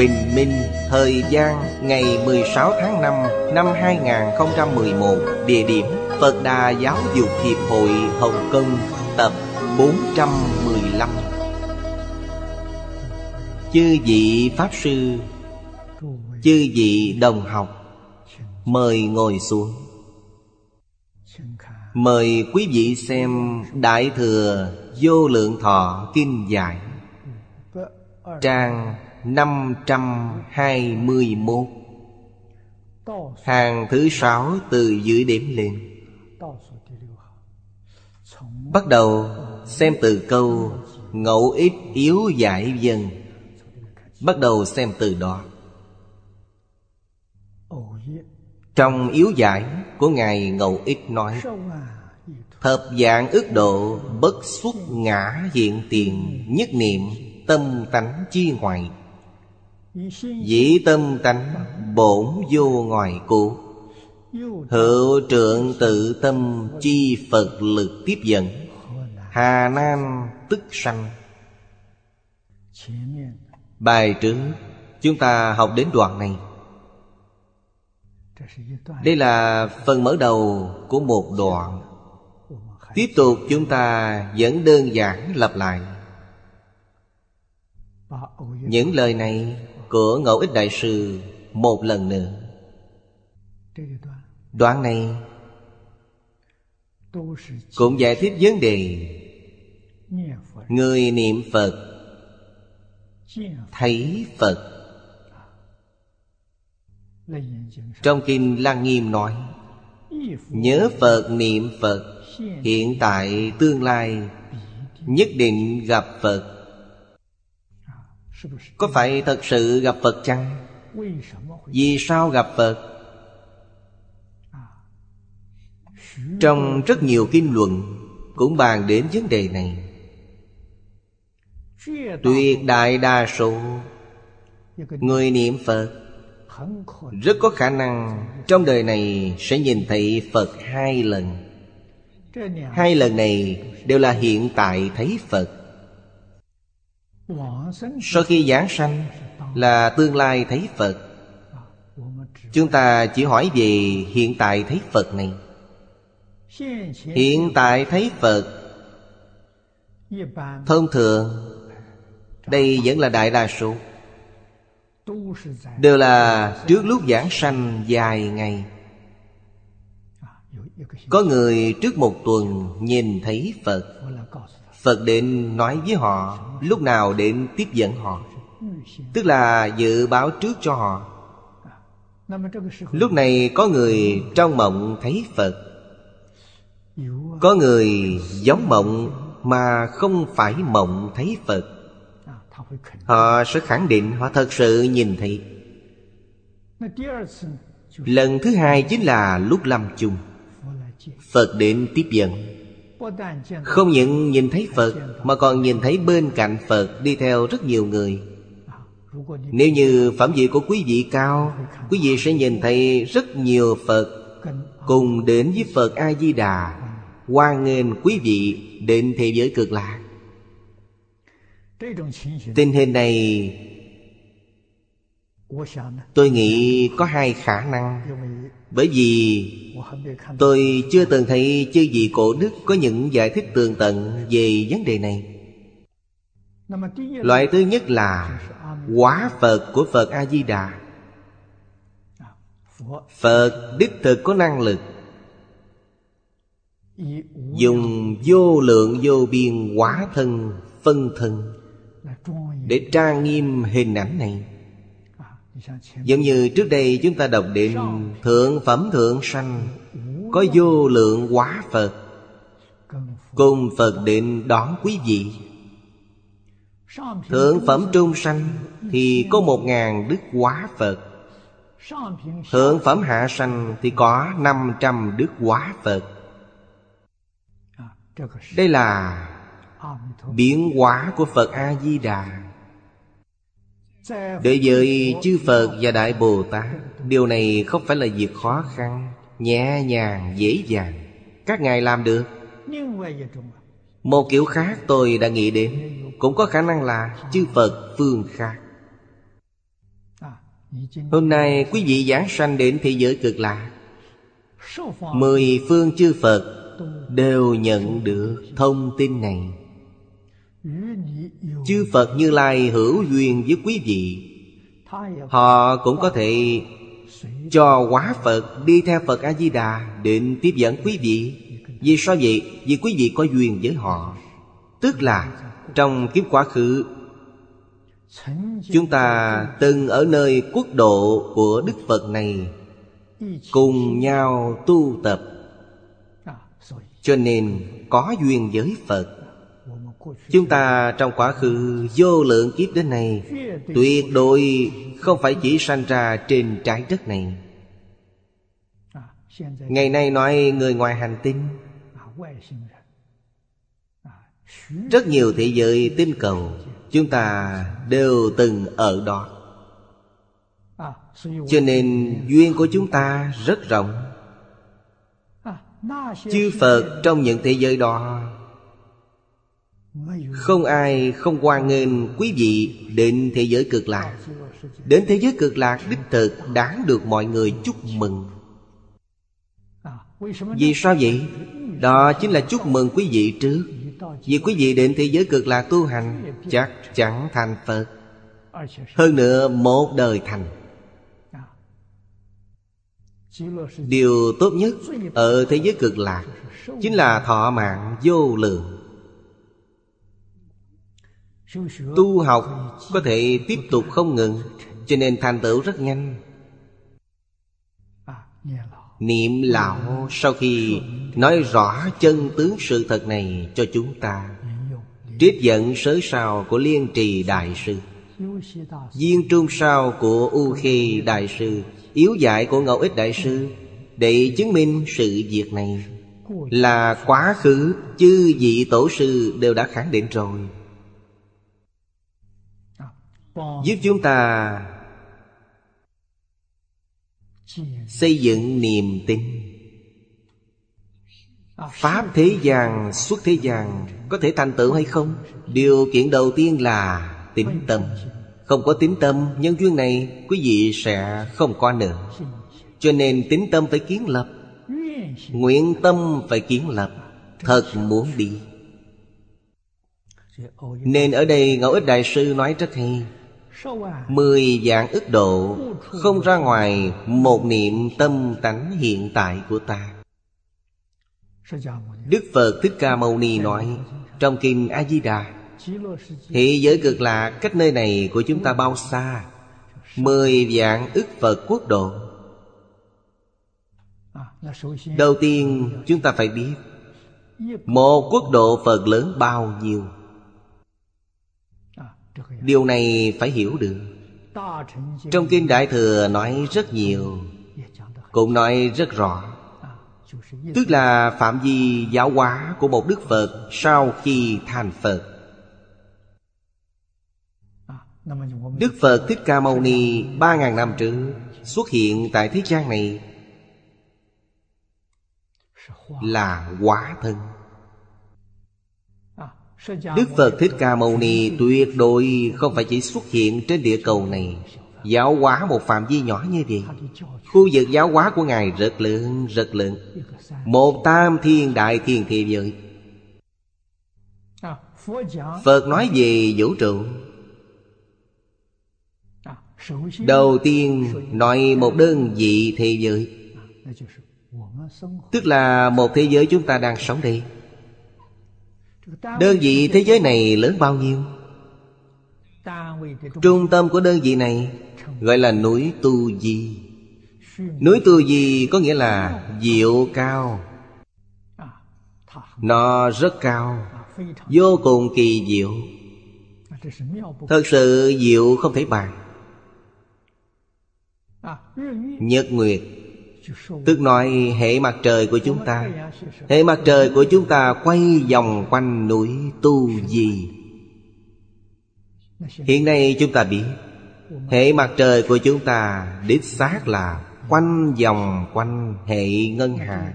Bình Minh, Thời gian ngày 16 tháng 5 năm 2011 Địa điểm Phật Đà Giáo dục Hiệp hội Hồng Kông, Tập 415 Chư vị Pháp Sư, Chư vị đồng học, Mời ngồi xuống. Mời quý vị xem Đại Thừa Vô Lượng Thọ Kinh Giải, Trang 521 Hàng thứ sáu từ dưới điểm lên. Bắt đầu xem từ câu, Ngẫu ít yếu giải dân. Bắt đầu xem từ đó. Trong yếu giải của Ngài Ngẫu Ích nói, Thập dạng ước độ bất xuất ngã hiện tiền, Nhất niệm tâm tánh chi ngoại Dĩ tâm tánh bổn vô ngoài cụ. Hữu trượng tự tâm chi Phật lực tiếp dẫn. Hà Nam tức sanh. Bài trước chúng ta học đến đoạn này. Đây là phần mở đầu của một đoạn. Tiếp tục chúng ta vẫn đơn giản lặp lại. Những lời này của Ngẫu Ích Đại Sư một lần nữa. Đoạn này Cũng giải thích vấn đề Người niệm Phật Thấy Phật. Trong Kinh Lăng Nghiêm nói, Nhớ Phật, niệm Phật, Hiện tại, tương lai, Nhất định gặp Phật. Có phải thật sự gặp Phật chăng? Vì sao gặp Phật? Trong rất nhiều kinh luận Cũng bàn đến vấn đề này Tuyệt đại đa số Người niệm Phật Rất có khả năng Trong đời này sẽ nhìn thấy Phật hai lần Hai lần này đều là hiện tại thấy Phật sau khi giảng sanh Là tương lai thấy Phật. Chúng ta chỉ hỏi về hiện tại thấy Phật này. Hiện tại thấy Phật. Thông thường, Đây vẫn là đại đa số. Đều là trước lúc giảng sanh dài ngày. Có người trước một tuần nhìn thấy Phật. Phật đến nói với họ, Lúc nào đến tiếp dẫn họ. Tức là dự báo trước cho họ. Lúc này có người trong mộng thấy Phật. Có người giống mộng mà không phải mộng thấy Phật. Họ sẽ khẳng định, họ thật sự nhìn thấy. Lần thứ hai chính là lúc lâm chung. Phật đến tiếp dẫn. Không những nhìn thấy Phật, Mà còn nhìn thấy bên cạnh Phật Đi theo rất nhiều người. Nếu như phẩm vị của quý vị cao, Quý vị sẽ nhìn thấy rất nhiều Phật. Cùng đến với Phật A-di-đà hoan nghênh quý vị đến thế giới cực lạc. Tình hình này, tôi nghĩ có hai khả năng. Bởi vì tôi chưa từng thấy chư vị cổ đức có những giải thích tường tận về vấn đề này. Loại thứ nhất là quả phật của phật a di đà Phật đích thực có năng lực. Dùng vô lượng vô biên quả thân, phân thân Để trang nghiêm hình ảnh này. Giống như trước đây chúng ta đọc đến Thượng phẩm thượng sanh, Có vô lượng quá Phật. Cùng Phật định đón quý vị. Thượng phẩm trung sanh Thì có một ngàn đức quá Phật. Thượng phẩm hạ sanh Thì có năm trăm đức quá Phật. Đây là Biến hóa của Phật A-di-đà Đối với chư Phật và Đại Bồ Tát Điều này không phải là việc khó khăn Nhẹ nhàng, dễ dàng. Các ngài làm được. Một kiểu khác tôi đã nghĩ đến Cũng có khả năng là chư Phật phương khác. Hôm nay quý vị giảng sanh đến thế giới cực lạc Mười phương chư Phật Đều nhận được thông tin này. Chư Phật Như Lai hữu duyên với quý vị, Họ cũng có thể cho quá Phật đi theo Phật A-di-đà Định tiếp dẫn quý vị. Vì sao vậy? Vì quý vị có duyên với họ. Tức là trong kiếp quá khứ, Chúng ta từng ở nơi quốc độ của Đức Phật này, Cùng nhau tu tập. Cho nên có duyên với Phật. Chúng ta trong quá khứ vô lượng kiếp đến nay, Tuyệt đối không phải chỉ sanh ra trên trái đất này. Ngày nay nói người ngoài hành tinh. Rất nhiều thế giới tinh cầu Chúng ta đều từng ở đó. Cho nên duyên của chúng ta rất rộng. Chư Phật trong những thế giới đó không ai không hoan nghênh quý vị đến thế giới cực lạc. Đến thế giới cực lạc đích thực đáng được mọi người chúc mừng. Vì sao vậy? Đó chính là chúc mừng quý vị trước. Vì quý vị đến thế giới cực lạc tu hành, Chắc chắn thành Phật. Hơn nữa, một đời thành. Điều tốt nhất ở thế giới cực lạc Chính là thọ mạng vô lượng. Tu học có thể tiếp tục không ngừng Cho nên thành tựu rất nhanh. Niệm lão sau khi nói rõ chân tướng sự thật này cho chúng ta Trích dẫn sớ sao của Liên Trì Đại Sư. Viên trung sao của U Khê Đại Sư Yếu dạy của Ngẫu Ích Đại Sư Để chứng minh sự việc này. Là quá khứ chư vị tổ sư đều đã khẳng định rồi giúp chúng ta xây dựng niềm tin. Pháp thế gian xuất thế gian có thể thành tựu hay không? Điều kiện đầu tiên là tín tâm. Không có tín tâm, nhân duyên này quý vị sẽ không có nữa. Cho nên tín tâm phải kiến lập. Nguyện tâm phải kiến lập. Thật muốn đi. Nên ở đây Ngẫu Ích Đại Sư nói rất hay. Mười dạng ức độ Không ra ngoài một niệm tâm tánh hiện tại của ta. Đức Phật Thích Ca Mâu Ni nói Trong Kinh A-di-đà Thế giới cực lạc cách nơi này của chúng ta bao xa? Mười vạn ức Phật quốc độ. Đầu tiên chúng ta phải biết Một quốc độ Phật lớn bao nhiêu Điều này phải hiểu được. Trong Kinh Đại Thừa nói rất nhiều. Cũng nói rất rõ. Tức là phạm vi giáo hóa của một Đức Phật Sau khi thành Phật. Đức Phật Thích Ca Mâu Ni Ba ngàn năm trước Xuất hiện tại thế gian này Là hóa thân Đức Phật Thích Ca Mâu Ni tuyệt đối không phải chỉ xuất hiện trên địa cầu này. Giáo hóa một phạm vi nhỏ như vậy Khu vực giáo hóa của Ngài rất lớn, rất lớn. Một tam thiên đại thiên thế giới. Phật nói về vũ trụ. Đầu tiên nói một đơn vị thế giới. Tức là một thế giới chúng ta đang sống đây. Đơn vị thế giới này lớn bao nhiêu? Trung tâm của đơn vị này Gọi là núi Tu Di. Núi Tu Di có nghĩa là diệu cao. Nó rất cao, Vô cùng kỳ diệu. Thật sự diệu không thể bàn. Nhật Nguyệt Tức nói hệ mặt trời của chúng ta Hệ mặt trời của chúng ta quay vòng quanh núi Tu gì Hiện nay chúng ta biết Hệ mặt trời của chúng ta đích xác là quanh vòng quanh hệ ngân hà.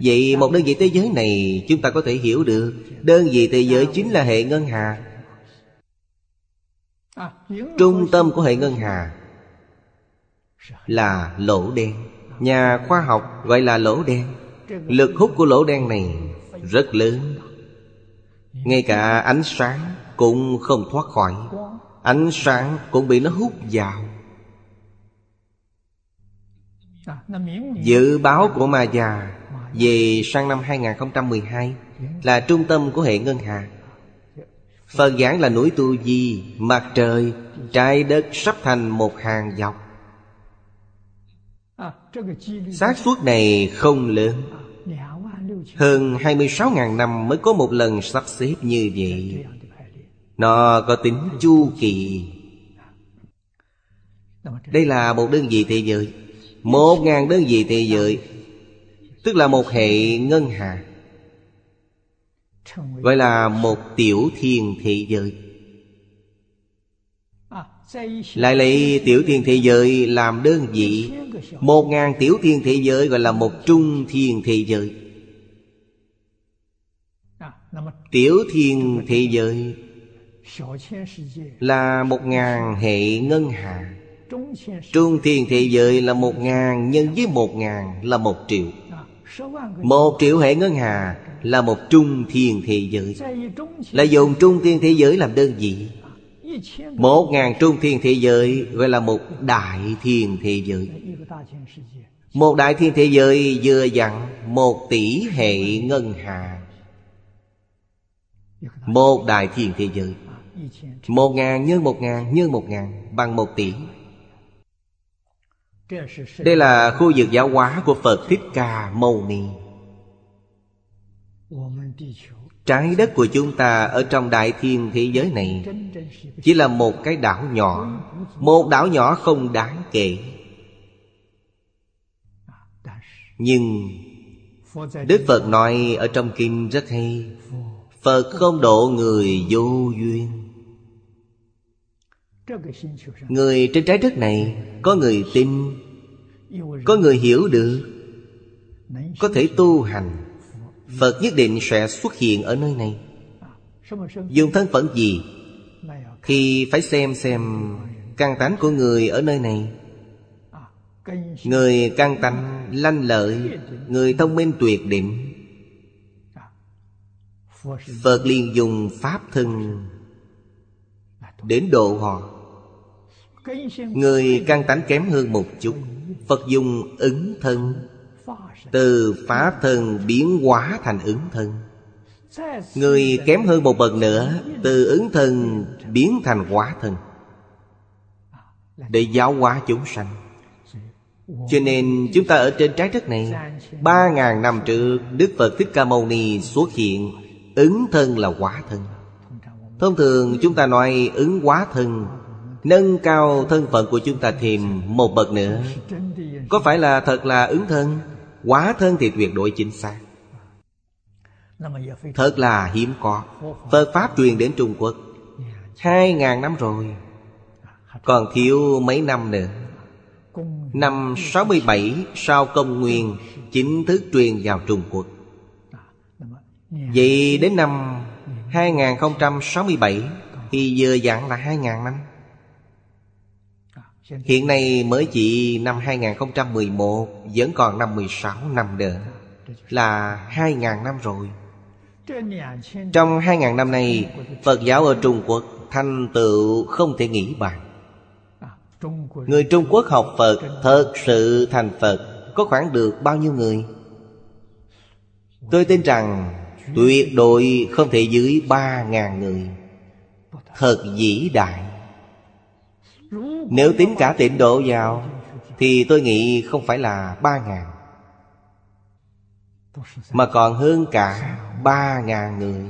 Vậy một đơn vị thế giới này, chúng ta có thể hiểu được Đơn vị thế giới chính là hệ ngân hà. Trung tâm của hệ ngân hà Là lỗ đen. Nhà khoa học gọi là lỗ đen. Lực hút của lỗ đen này rất lớn. Ngay cả ánh sáng cũng không thoát khỏi. Ánh sáng cũng bị nó hút vào. Dự báo của Ma già Về sang năm 2012 Là trung tâm của hệ ngân hà Phật giảng là núi Tu Di, Mặt trời, Trái đất sắp thành một hàng dọc xác suất này không lớn. Hơn 26.000 năm mới có một lần sắp xếp như vậy. Nó có tính chu kỳ. Đây là một đơn vị thế giới. Một ngàn đơn vị thế giới Tức là một hệ ngân hà. Gọi là một tiểu thiên thế giới lại lấy tiểu thiên thế giới làm đơn vị. Một ngàn tiểu thiên thế giới gọi là một trung thiên thế giới. Tiểu thiên thế giới Là một ngàn hệ ngân hà Trung thiên thế giới là một ngàn nhân với một ngàn là một triệu. Một triệu hệ ngân hà là một trung thiên thế giới. Là dùng trung thiên thế giới làm đơn vị một ngàn trung thiên thế giới gọi là một đại thiên thế giới. Một đại thiên thế giới vừa dặn một tỷ hệ ngân hà. Một đại thiên thế giới. Một ngàn nhân một ngàn nhân một ngàn bằng một tỷ. Đây là khu vực giáo hóa của Phật Thích Ca Mâu Ni Trái đất của chúng ta ở trong đại thiên thế giới này Chỉ là một cái đảo nhỏ, Một đảo nhỏ không đáng kể. Nhưng Đức Phật nói ở trong kinh rất hay, Phật không độ người vô duyên. Người trên trái đất này Có người tin, Có người hiểu được, Có thể tu hành. Phật nhất định sẽ xuất hiện ở nơi này. Dùng thân phận gì? Thì phải xem xem Căn tánh của người ở nơi này. Người căn tánh lanh lợi, Người thông minh tuyệt định Phật liền dùng Pháp thân Đến độ họ. Người căn tánh kém hơn một chút, Phật dùng ứng thân từ Pháp thân biến hóa thành ứng thân. Người kém hơn một bậc nữa, Từ ứng thân biến thành hóa thân. Để giáo hóa chúng sanh. Cho nên chúng ta ở trên trái đất này, Ba ngàn năm trước, Đức Phật Thích Ca Mâu Ni xuất hiện, Ứng thân là quả thân. Thông thường chúng ta nói ứng quá thân, Nâng cao thân phận của chúng ta thêm một bậc nữa. Có phải là thật là ứng thân? Quá thân thì tuyệt đối chính xác. Thật là hiếm có. Phật Pháp truyền đến Trung Quốc Hai ngàn năm rồi. Còn thiếu mấy năm nữa. Năm 67 sau công nguyên Chính thức truyền vào Trung Quốc. Vậy đến năm 2067 Thì vừa dặn là 2.000 năm Hiện nay mới chỉ năm 2011 Vẫn còn năm 16 năm nữa, Là 2.000 năm rồi. Trong 2.000 năm nay, Phật giáo ở Trung Quốc Thành tựu không thể nghĩ bàn Người Trung Quốc học Phật, Thật sự thành Phật, Có khoảng được bao nhiêu người? Tôi tin rằng, Tuyệt đối không thể dưới ba ngàn người. Thật vĩ đại. Nếu tính cả tịnh độ vào Thì tôi nghĩ không phải là ba ngàn. Mà còn hơn cả ba ngàn người.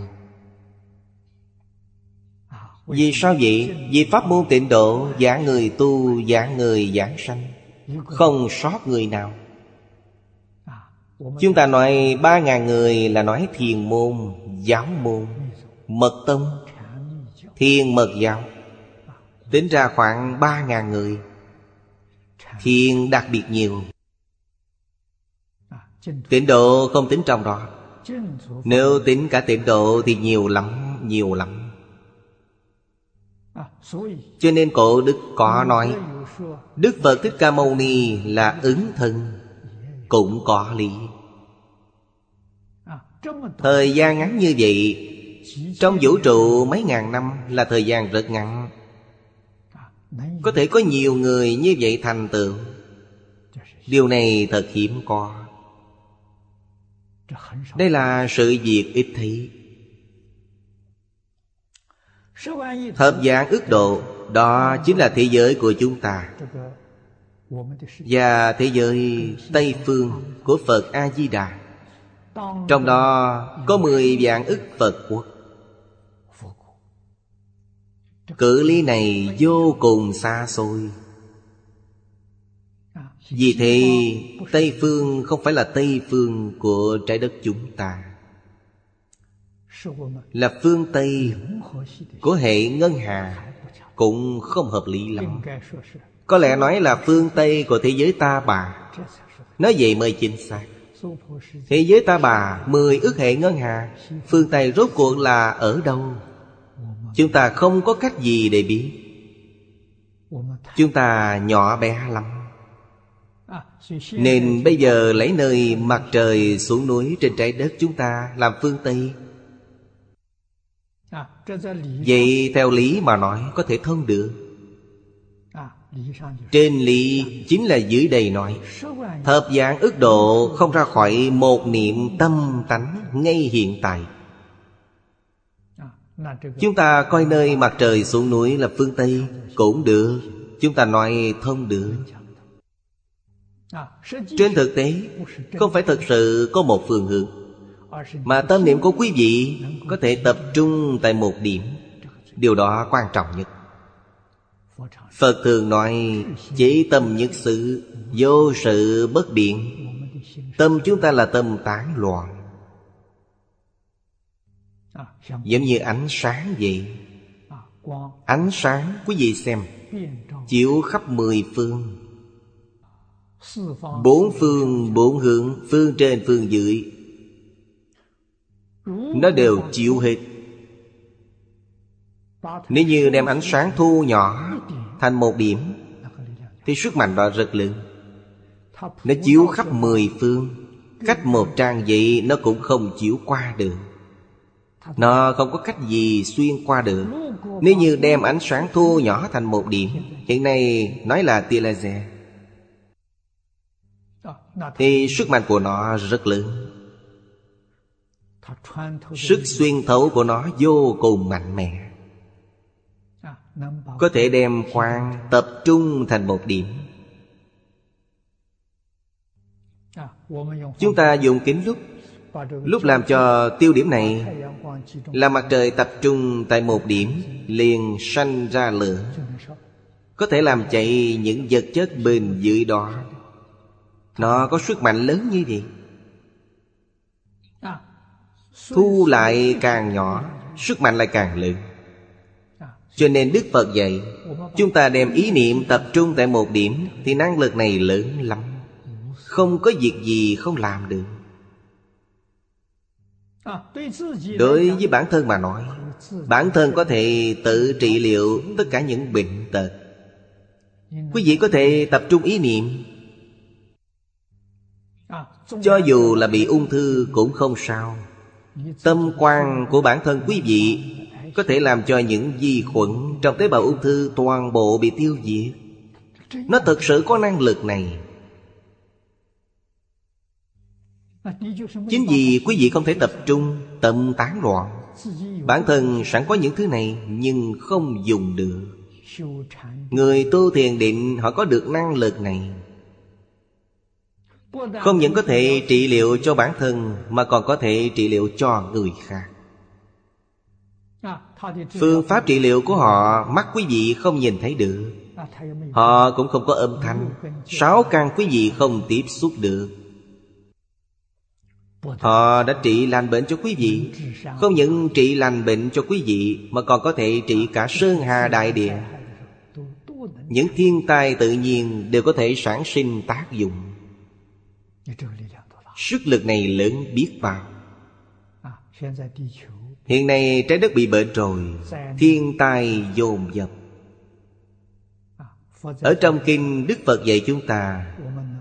Vì sao vậy? Vì pháp môn tịnh độ Giả người tu, giả người giảng sanh. Không sót người nào. Chúng ta nói ba ngàn người là nói thiền môn, giáo môn, mật tông, thiền mật giáo. Tính ra khoảng ba ngàn người. Thiền đặc biệt nhiều. Tịnh độ không tính trong đó. Nếu tính cả tịnh độ thì nhiều lắm, nhiều lắm. Cho nên cổ đức có nói Đức Phật Thích Ca Mâu Ni là ứng thân cũng có lý thời gian ngắn như vậy trong vũ trụ mấy ngàn năm là thời gian rất ngắn có thể có nhiều người như vậy thành tựu. Điều này thật hiếm có. Đây là sự việc ít thấy. Hợp dạng ước độ, Đó chính là thế giới của chúng ta. Và thế giới Tây Phương của Phật A-di-đà Trong đó có mười vạn ức Phật quốc. Cự ly này vô cùng xa xôi. Vì thế, Tây Phương không phải là Tây Phương của trái đất chúng ta. Là phương Tây của hệ ngân hà Cũng không hợp lý lắm. Có lẽ nói là phương Tây của thế giới ta bà. Nói vậy mới chính xác. Thế giới ta bà, Mười ước hệ ngân hà, Phương Tây rốt cuộc là ở đâu? Chúng ta không có cách gì để biết. Chúng ta nhỏ bé lắm. Nên bây giờ lấy nơi mặt trời xuống núi trên trái đất chúng ta làm phương Tây. Vậy theo lý mà nói có thể thông được. Trên lý chính là dưới đây nói, Thập dạng ước độ không ra khỏi một niệm tâm tánh ngay hiện tại. Chúng ta coi nơi mặt trời xuống núi là phương Tây Cũng được. Chúng ta nói thông được. Trên thực tế, Không phải thực sự có một phương hướng, Mà tâm niệm của quý vị Có thể tập trung tại một điểm. Điều đó quan trọng nhất. Phật thường nói, Chỉ tâm nhất sự, Vô sự bất biện. Tâm chúng ta là tâm tán loạn. Giống như ánh sáng vậy. Ánh sáng quý vị xem? Chiếu khắp mười phương. Bốn phương bốn hướng Phương trên phương dưới. Nó đều chiếu hết. Nếu như đem ánh sáng thu nhỏ Thành một điểm Thì sức mạnh đó rất lớn. Nó chiếu khắp mười phương. Cách một trang vậy Nó cũng không chiếu qua được nó không có cách gì xuyên qua được. Nếu như đem ánh sáng thu nhỏ thành một điểm, Hiện nay nói là tia laser, Thì sức mạnh của nó rất lớn. Sức xuyên thấu của nó vô cùng mạnh mẽ. Có thể đem quang tập trung thành một điểm. Chúng ta dùng kính lúc lúc làm cho tiêu điểm này là mặt trời tập trung tại một điểm, liền sanh ra lửa. Có thể làm chạy những vật chất bên dưới đó. Nó có sức mạnh lớn như vậy. Thu lại càng nhỏ, sức mạnh lại càng lớn. Cho nên Đức Phật dạy, Chúng ta đem ý niệm tập trung tại một điểm Thì năng lực này lớn lắm. Không có việc gì không làm được. Đối với bản thân mà nói Bản thân có thể tự trị liệu tất cả những bệnh tật. Quý vị có thể tập trung ý niệm. Cho dù là bị ung thư cũng không sao. Tâm quan của bản thân quý vị có thể làm cho những vi khuẩn trong tế bào ung thư toàn bộ bị tiêu diệt. Nó thực sự có năng lực này Chính vì quý vị không thể tập trung Tâm tán loạn. Bản thân sẵn có những thứ này Nhưng không dùng được. Người tu thiền định họ có được năng lực này. Không những có thể trị liệu cho bản thân Mà còn có thể trị liệu cho người khác. Phương pháp trị liệu của họ Mắt quý vị không nhìn thấy được. Họ cũng không có âm thanh. Sáu căn quý vị không tiếp xúc được Họ đã trị lành bệnh cho quý vị. Không những trị lành bệnh cho quý vị, Mà còn có thể trị cả Sơn Hà Đại Địa. Những thiên tai tự nhiên đều có thể sản sinh tác dụng. Sức lực này lớn biết bao. Hiện nay trái đất bị bệnh rồi, Thiên tai dồn dập. Ở trong kinh Đức Phật dạy chúng ta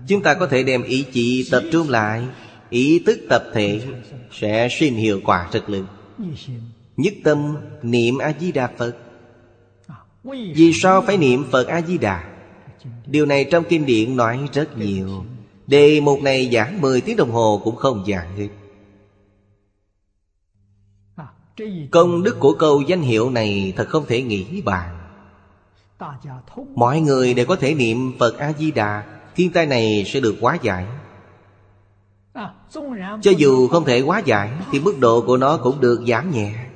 Chúng ta có thể đem ý chí tập trung lại. Ý thức tập thể Sẽ sinh hiệu quả rất lớn. Nhất tâm niệm A-di-đà Phật. Vì sao phải niệm Phật A-di-đà? Điều này trong kinh điển nói rất nhiều. Đề mục này giảng 10 tiếng đồng hồ cũng không giảng hết. Công đức của câu danh hiệu này thật không thể nghĩ bàn. Mọi người đều có thể niệm Phật A-di-đà. Thiên tai này sẽ được hóa giải. Cho dù không thể quá giải, Thì mức độ của nó cũng được giảm nhẹ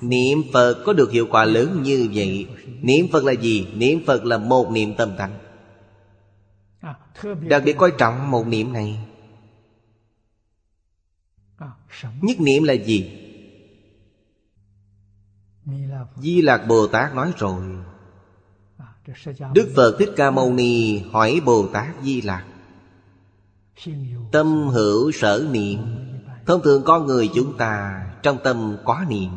Niệm Phật có được hiệu quả lớn như vậy Niệm Phật là gì? Niệm Phật là một niệm tâm tánh Đặc biệt coi trọng một niệm này Nhất niệm là gì? Di Lạc Bồ Tát nói rồi Đức Phật Thích Ca Mâu Ni hỏi Bồ Tát Di Lạc Tâm hữu sở niệm, Thông thường con người chúng ta Trong tâm có niệm?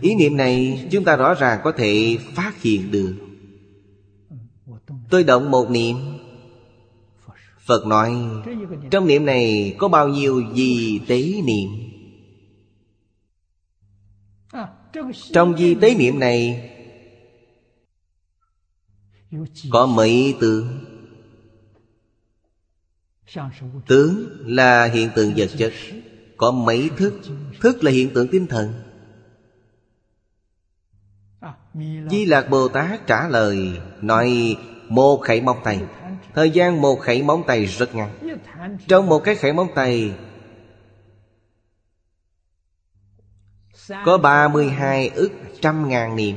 Ý niệm này chúng ta rõ ràng có thể phát hiện được. Tôi động một niệm. Phật nói, Trong niệm này có bao nhiêu gì tế niệm? Trong di tế niệm này có mấy tướng? Tướng là hiện tượng vật chất. Có mấy thức? Thức là hiện tượng tinh thần. Di Lạc Bồ Tát trả lời Nói một khẩy móng tay. Thời gian một khẩy móng tay rất ngắn. Trong một cái khẩy móng tay Có 32 ức trăm ngàn niệm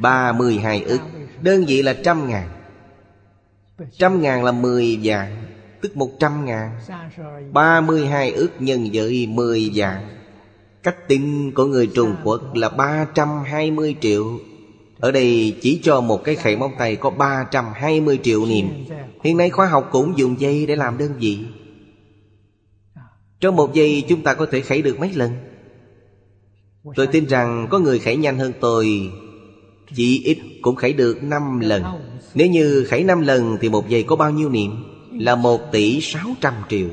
32 ức. Đơn vị là trăm ngàn. Trăm ngàn là 10 vạn, Tức một trăm ngàn. 32 ức nhân với 10 vạn. Cách tính của người Trung Quốc là 320 triệu. Ở đây chỉ cho một cái khẩy móng tay có 320 triệu niệm Hiện nay khoa học cũng dùng dây để làm đơn vị. Trong một giây chúng ta có thể khẩy được mấy lần? Tôi tin rằng có người khẩy nhanh hơn tôi. Chỉ ít cũng khải được 5 lần. Nếu như khải 5 lần thì một giây có bao nhiêu niệm? Là 1 tỷ 600 triệu.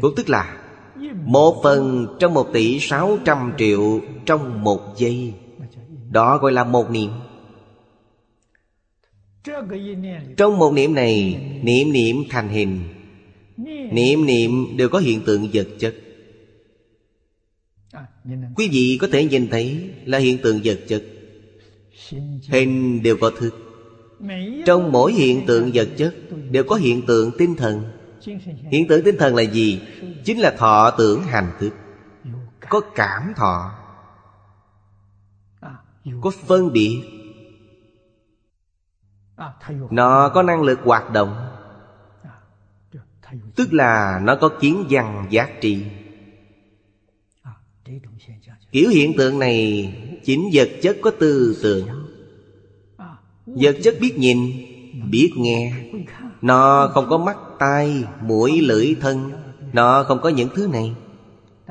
Cũng tức là một phần trong một tỷ sáu trăm triệu Trong một giây. Đó gọi là một niệm. Trong một niệm này, Niệm niệm thành hình. Niệm niệm đều có hiện tượng vật chất. Quý vị có thể nhìn thấy là hiện tượng vật chất. Hình đều có thức. Trong mỗi hiện tượng vật chất Đều có hiện tượng tinh thần. Hiện tượng tinh thần là gì? Chính là thọ tưởng hành thức. Có cảm thọ. Có phân biệt. Nó có năng lực hoạt động. Tức là nó có kiến văn giác trị Kiểu hiện tượng này Chính vật chất có tư tưởng. Vật chất biết nhìn Biết nghe. Nó không có mắt tai, mũi, lưỡi, thân. Nó không có những thứ này.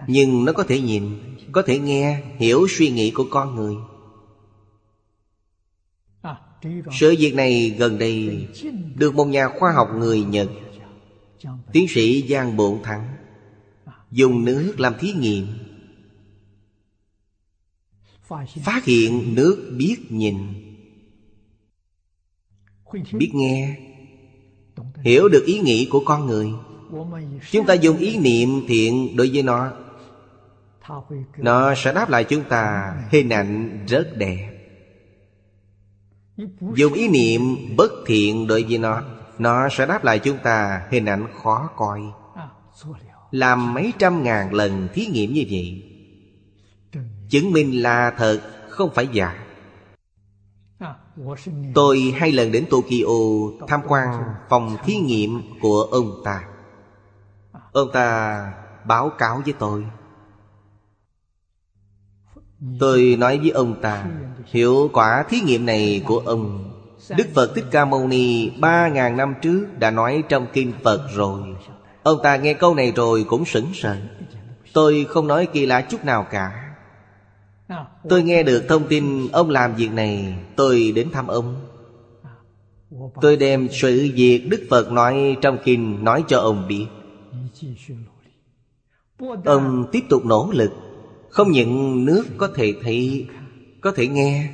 Nhưng nó có thể nhìn Có thể nghe, hiểu suy nghĩ của con người. Sự việc này gần đây Được một nhà khoa học người Nhật Tiến sĩ Giang Bộn Thắng Dùng nước làm thí nghiệm. Phát hiện nước biết nhìn. Biết nghe. Hiểu được ý nghĩ của con người. Chúng ta dùng ý niệm thiện đối với nó. Nó sẽ đáp lại chúng ta Hình ảnh rất đẹp. Dùng ý niệm bất thiện đối với nó Nó sẽ đáp lại chúng ta Hình ảnh khó coi. Làm mấy trăm ngàn lần thí nghiệm như vậy Chứng minh là thật, Không phải giả. Tôi hai lần đến Tokyo tham quan phòng thí nghiệm của ông ta. Ông ta báo cáo với tôi. Tôi nói với ông ta, Hiệu quả thí nghiệm này của ông, Đức Phật Thích Ca Mâu Ni Ba ngàn năm trước đã nói trong Kinh Phật rồi. Ông ta nghe câu này rồi cũng sững sờ. Tôi không nói kỳ lạ chút nào cả. Tôi nghe được thông tin ông làm việc này, Tôi đến thăm ông. Tôi đem sự việc Đức Phật nói trong kinh nói cho ông biết. Ông tiếp tục nỗ lực. Không những nước có thể thấy, Có thể nghe.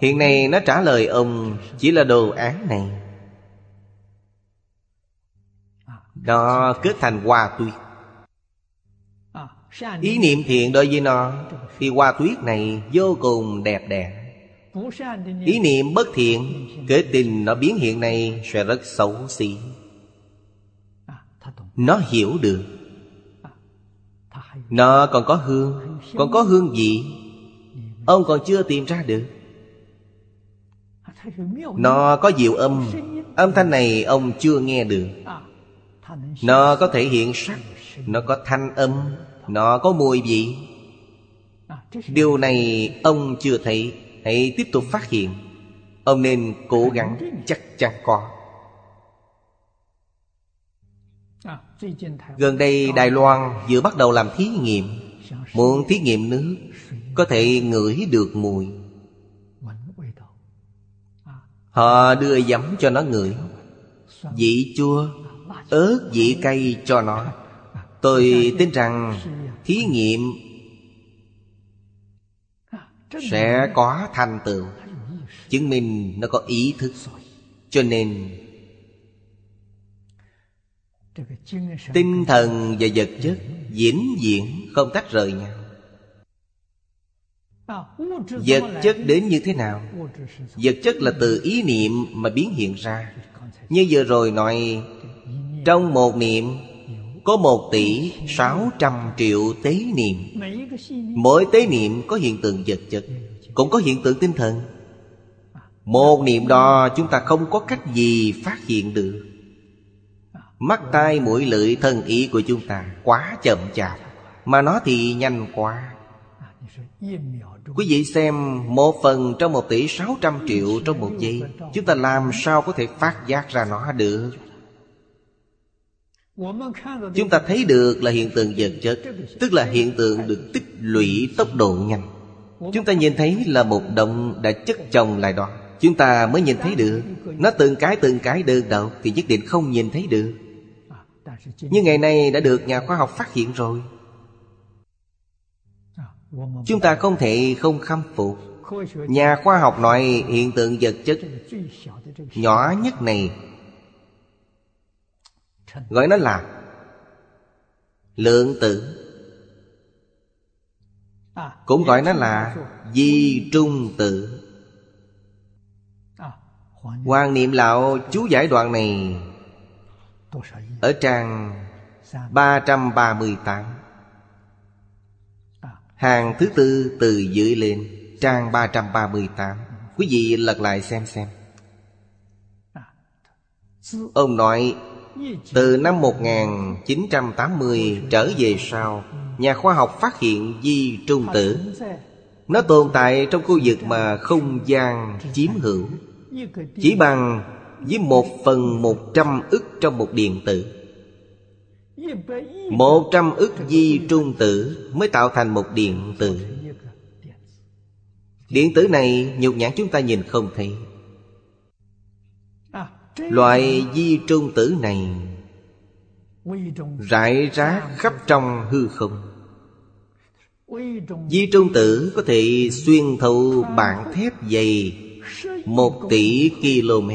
Hiện nay nó trả lời ông Chỉ là đồ án này. Nó kết thành hoa tuyết Ý niệm thiện đối với nó, Thì hoa tuyết này vô cùng đẹp đẽ. Ý niệm bất thiện, Kể tình nó biến hiện này sẽ rất xấu xí. Nó hiểu được. Nó còn có hương. Còn có hương vị Ông còn chưa tìm ra được. Nó có diệu âm. Âm thanh này ông chưa nghe được. Nó có thể hiện sắc. Nó có thanh âm nó có mùi vị Điều này ông chưa thấy. Hãy tiếp tục phát hiện. Ông nên cố gắng chắc chắn có. Gần đây Đài Loan vừa bắt đầu làm thí nghiệm. Muốn thí nghiệm nước Có thể ngửi được mùi. Họ đưa giấm cho nó ngửi. Vị chua Ớt vị cay cho nó Tôi tin rằng thí nghiệm sẽ có thành tựu, chứng minh nó có ý thức. Cho nên, tinh thần và vật chất diễn diễn không tách rời nhau. Vật chất đến như thế nào? Vật chất là từ ý niệm mà biến hiện ra. Như vừa rồi nói, trong một niệm có một tỷ sáu trăm triệu tế niệm. Mỗi tế niệm có hiện tượng vật chất, Cũng có hiện tượng tinh thần. Một niệm đó chúng ta không có cách gì phát hiện được. Mắt, tai, mũi, lưỡi, thân, ý của chúng ta Quá chậm chạp, Mà nó thì nhanh quá. Quý vị xem, Một phần trong một tỷ sáu trăm triệu trong một giây, Chúng ta làm sao có thể phát giác ra nó được? Chúng ta thấy được là hiện tượng vật chất, Tức là hiện tượng được tích lũy tốc độ nhanh. Chúng ta nhìn thấy là một động đã chất chồng lại đó. Chúng ta mới nhìn thấy được, Nó từng cái từng cái đơn độc Thì nhất định không nhìn thấy được. Nhưng ngày nay đã được nhà khoa học phát hiện rồi. Chúng ta không thể không khâm phục. Nhà khoa học nói hiện tượng vật chất Nhỏ nhất này Gọi nó là Lượng tử. Cũng gọi nó là Di trung tử. Hoàng niệm. Lão chú giải đoạn này Ở trang 338 Hàng thứ tư từ dưới lên Trang 338 Quý vị lật lại xem xem. Ông nói từ năm 1980 trở về sau, Nhà khoa học phát hiện di trung tử. Nó tồn tại trong khu vực mà không gian chiếm hữu, Chỉ bằng với một phần một trăm ức trong một điện tử. Một trăm ức di trung tử mới tạo thành một điện tử. Điện tử này nhục nhãn chúng ta nhìn không thấy. Loại di trung tử này Rải rác khắp trong hư không. Di trung tử có thể xuyên thấu bản thép dày một tỷ km.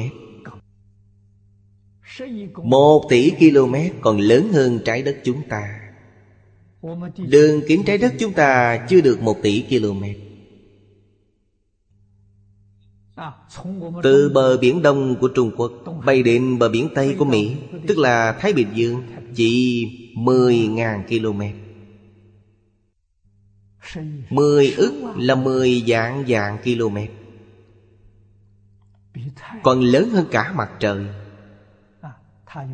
Một tỷ km còn lớn hơn trái đất chúng ta. Đường kính trái đất chúng ta chưa được một tỷ km. Từ bờ biển đông của Trung Quốc Bay đến bờ biển Tây của Mỹ Tức là Thái Bình Dương Chỉ 10.000 km 10 ức là 10 dạng dạng km Còn lớn hơn cả mặt trời.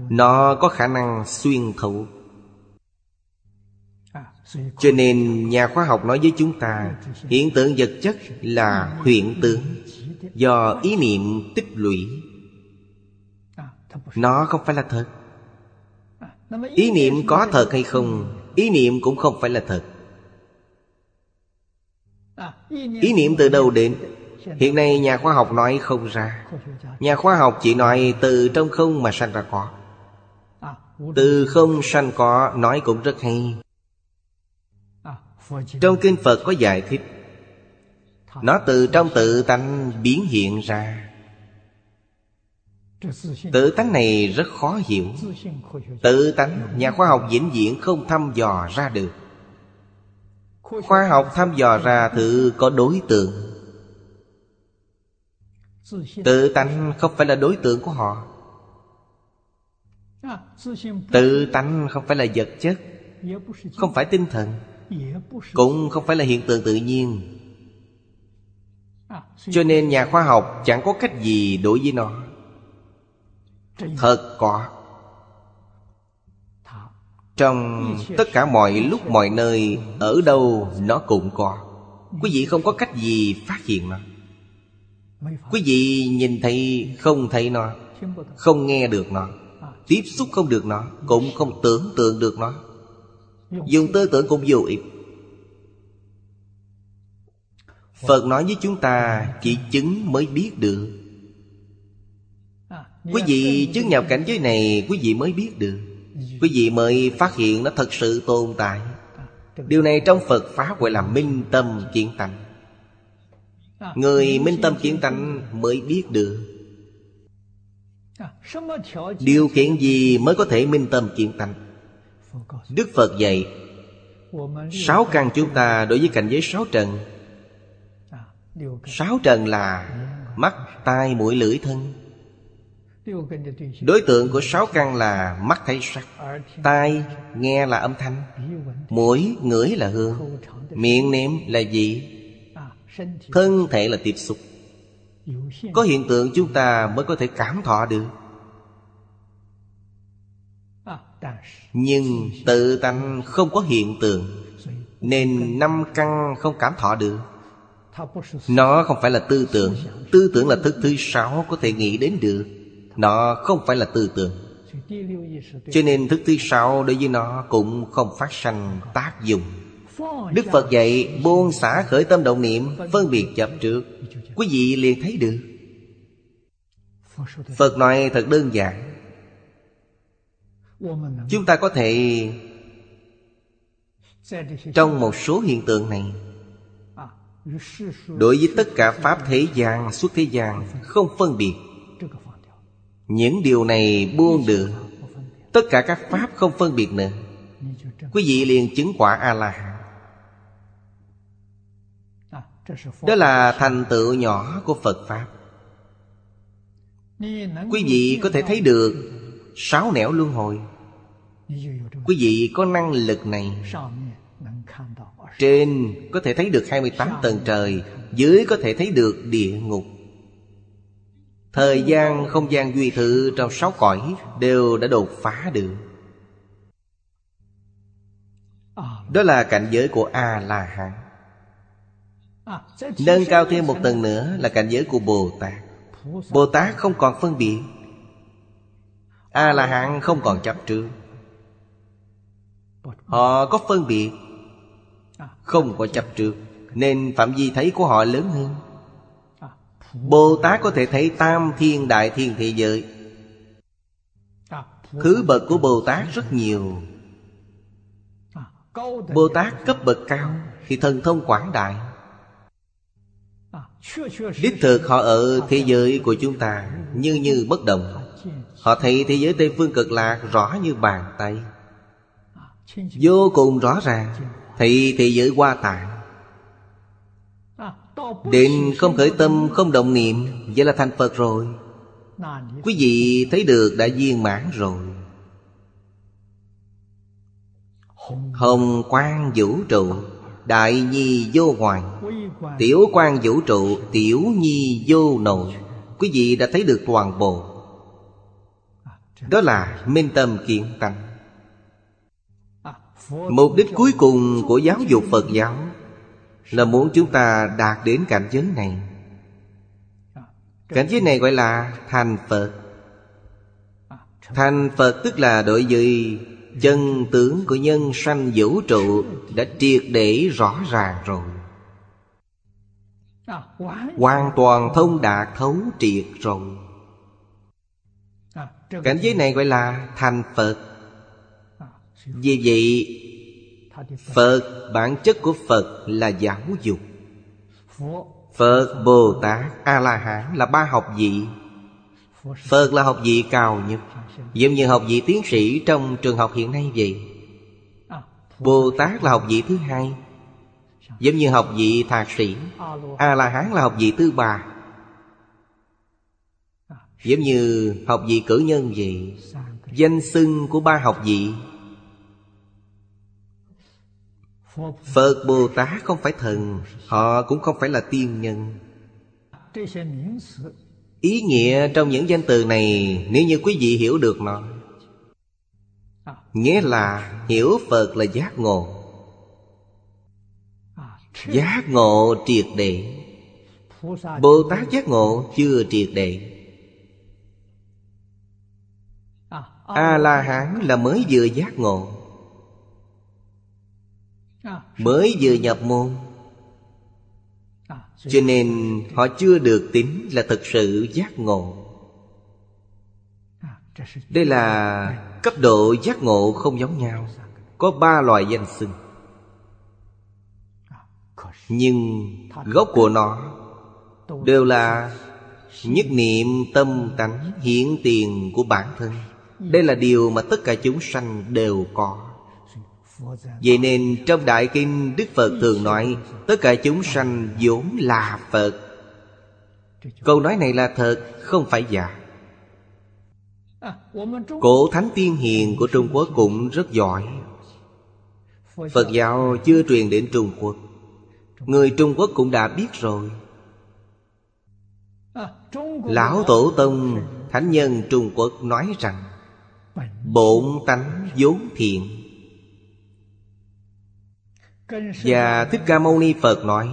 Nó có khả năng xuyên thấu. Cho nên nhà khoa học nói với chúng ta Hiện tượng vật chất là hiện tượng Do ý niệm tích lũy. Nó không phải là thật. Ý niệm có thật hay không, Ý niệm cũng không phải là thật. Ý niệm từ đâu đến? Hiện nay nhà khoa học nói không ra. Nhà khoa học chỉ nói từ trong không mà sanh ra có. Từ không sanh có nói cũng rất hay. Trong kinh Phật có giải thích nó từ trong tự tánh biến hiện ra. Tự tánh này rất khó hiểu. Tự tánh nhà khoa học vĩnh viễn không thăm dò ra được. Khoa học thăm dò ra thử có đối tượng. Tự tánh không phải là đối tượng của họ. Tự tánh không phải là vật chất, Không phải tinh thần, Cũng không phải là hiện tượng tự nhiên. Cho nên nhà khoa học chẳng có cách gì đối với nó. Thật có. Trong tất cả mọi lúc mọi nơi Ở đâu nó cũng có. Quý vị không có cách gì phát hiện nó. Quý vị nhìn thấy không thấy nó Không nghe được nó Tiếp xúc không được nó Cũng không tưởng tượng được nó. Dùng tư tưởng cũng vô ích Phật nói với chúng ta, Chỉ chứng mới biết được. Quý vị chứng nhập cảnh giới này, Quý vị mới biết được. Quý vị mới phát hiện nó thật sự tồn tại. Điều này trong Phật Pháp gọi là minh tâm kiến tánh. Người minh tâm kiến tánh mới biết được. Điều kiện gì mới có thể minh tâm kiến tánh? Đức Phật dạy, Sáu căn chúng ta đối với cảnh giới sáu trần Sáu trần là Mắt, tai, mũi, lưỡi, thân. Đối tượng của sáu căn là mắt thấy sắc. Tai nghe là âm thanh. Mũi ngửi là hương. Miệng nếm là gì Thân thể là tiếp xúc. Có hiện tượng chúng ta mới có thể cảm thọ được. Nhưng tự tánh không có hiện tượng Nên năm căn không cảm thọ được nó không phải là tư tưởng. Tư tưởng là thức thứ sáu có thể nghĩ đến được. Nó không phải là tư tưởng. Cho nên thức thứ sáu đối với nó cũng không phát sanh tác dụng. Đức Phật dạy buông xả khởi tâm động niệm, Phân biệt chấp trước. Quý vị liền thấy được. Phật nói thật đơn giản. Chúng ta có thể Trong một số hiện tượng này Đối với tất cả Pháp thế gian, suốt thế gian Không phân biệt. Những điều này buông được. Tất cả các pháp không phân biệt nữa. Quý vị liền chứng quả A-la-hán. Đó là thành tựu nhỏ của Phật Pháp. Quý vị có thể thấy được Sáu nẻo luân hồi. Quý vị có năng lực này. Trên có thể thấy được 28 tầng trời, Dưới có thể thấy được địa ngục. Thời gian, không gian duy thự trong sáu cõi Đều đã đột phá được. Đó là cảnh giới của A-la-hán. Nâng cao thêm một tầng nữa là cảnh giới của Bồ Tát Bồ Tát không còn phân biệt. A-la-hán không còn chấp trước. Họ có phân biệt. Không có chấp trước, Nên phạm vi thấy của họ lớn hơn. Bồ Tát có thể thấy tam thiên, đại thiên thế giới. Thứ bậc của Bồ Tát rất nhiều. Bồ Tát cấp bậc cao Thì thần thông quảng đại. Đích thực họ ở thế giới của chúng ta Như như bất động. Họ thấy thế giới Tây Phương cực lạc rõ như bàn tay. Vô cùng rõ ràng. Thị thì giữ hoa tạng Đến không khởi tâm, không động niệm, Vậy là thành Phật rồi. Quý vị thấy được đã viên mãn rồi. Hồng quang vũ trụ, Đại nhi vô hoàng. Tiểu quan vũ trụ, Tiểu nhi vô nội. Quý vị đã thấy được toàn bộ. Đó là minh tâm kiện tánh. Mục đích cuối cùng của giáo dục Phật giáo Là muốn chúng ta đạt đến cảnh giới này. Cảnh giới này gọi là thành Phật. Thành Phật tức là đối với Chân tướng của nhân sanh vũ trụ Đã triệt để rõ ràng rồi. Hoàn toàn thông đạt thấu triệt rồi. Cảnh giới này gọi là thành Phật. Vì vậy Phật, bản chất của Phật là giáo dục. Phật, Bồ Tát, A-la-hán là ba học vị. Phật là học vị cao nhất Giống như học vị tiến sĩ trong trường học hiện nay vậy. Bồ Tát là học vị thứ hai Giống như học vị thạc sĩ. A-la-hán là học vị thứ ba Giống như học vị cử nhân vậy. Danh xưng của ba học vị Phật Bồ Tát không phải thần, Họ cũng không phải là tiên nhân. Ý nghĩa trong những danh từ này, Nếu như quý vị hiểu được nó, Nghĩa là hiểu Phật là giác ngộ. Giác ngộ triệt để. Bồ Tát giác ngộ chưa triệt để. A-la-hán là mới vừa giác ngộ. Mới vừa nhập môn. Cho nên họ chưa được tính là thực sự giác ngộ. Đây là cấp độ giác ngộ không giống nhau, Có ba loại danh xưng. Nhưng gốc của nó Đều là nhất niệm tâm tánh hiển tiền của bản thân. Đây là điều mà tất cả chúng sanh đều có. Vậy nên trong Đại Kinh Đức Phật thường nói, Tất cả chúng sanh vốn là Phật. Câu nói này là thật, Không phải giả. Cổ Thánh Tiên Hiền của Trung Quốc cũng rất giỏi. Phật giáo chưa truyền đến Trung Quốc. Người Trung Quốc cũng đã biết rồi. Lão Tổ Tông, Thánh Nhân Trung Quốc nói rằng, Bổn tánh vốn thiện và Thích Ca Mâu Ni Phật nói,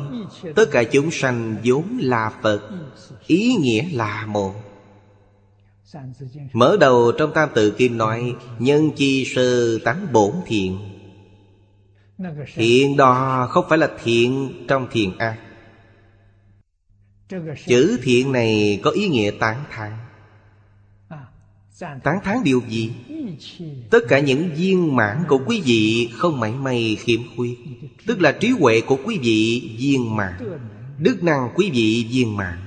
Tất cả chúng sanh vốn là Phật, Ý nghĩa là một Mở đầu trong Tam Tự kim nói, Nhân chi sơ tánh bổn thiện. Thiện đó không phải là thiện trong thiện ác. Chữ thiện này có ý nghĩa tán thán. Tán thán điều gì? Tất cả những viên mãn của quý vị không mảy may khiếm khuyết. Tức là trí huệ của quý vị viên mãn. Đức năng quý vị viên mãn.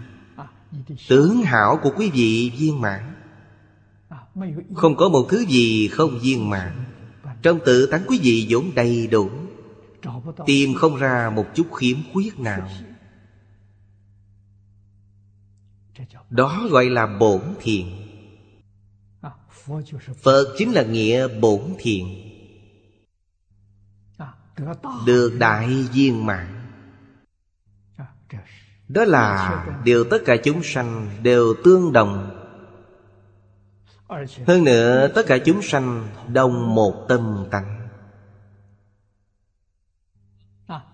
Tướng hảo của quý vị viên mãn. Không có một thứ gì không viên mãn. Trong tự tánh quý vị vốn đầy đủ. Tìm không ra một chút khiếm khuyết nào. Đó gọi là bổn thiện Phật chính là nghĩa bổn thiện. Được đại viên mạng, Đó là điều tất cả chúng sanh đều tương đồng. Hơn nữa tất cả chúng sanh đồng một tâm tánh.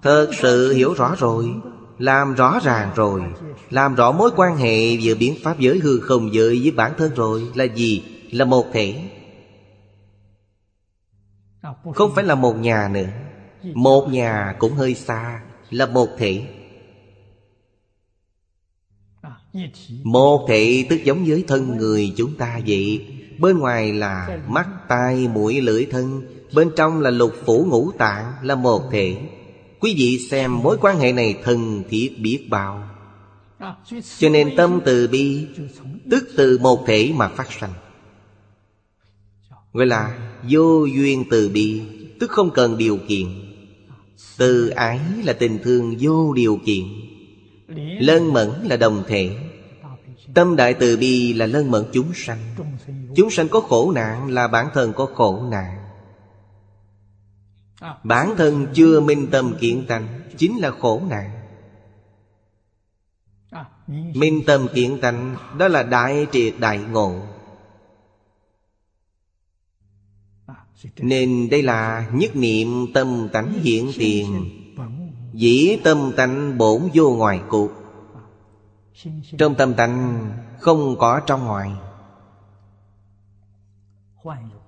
Thật sự hiểu rõ rồi Làm rõ ràng rồi Làm rõ mối quan hệ giữa biến pháp giới hư không giới với bản thân rồi Là gì? Là một thể. Không phải là một nhà nữa. Một nhà cũng hơi xa Là một thể. Một thể tức giống với thân người chúng ta vậy. Bên ngoài là mắt, tai, mũi, lưỡi, thân. Bên trong là lục phủ ngũ tạng Là một thể. Quý vị xem mối quan hệ này thân thiết biết bao. Cho nên tâm từ bi Tức từ một thể mà phát sanh. Gọi là vô duyên từ bi, Tức không cần điều kiện. Từ ái là tình thương vô điều kiện. Lân mẫn là đồng thể. Tâm đại từ bi là lân mẫn chúng sanh. Chúng sanh có khổ nạn là bản thân có khổ nạn. Bản thân chưa minh tâm kiện tánh, Chính là khổ nạn. Minh tâm kiện tánh, Đó là đại triệt đại ngộ. Nên đây là nhất niệm tâm tánh hiện tiền Dĩ tâm tánh bổn vô ngoài cuộc. Trong tâm tánh không có trong ngoài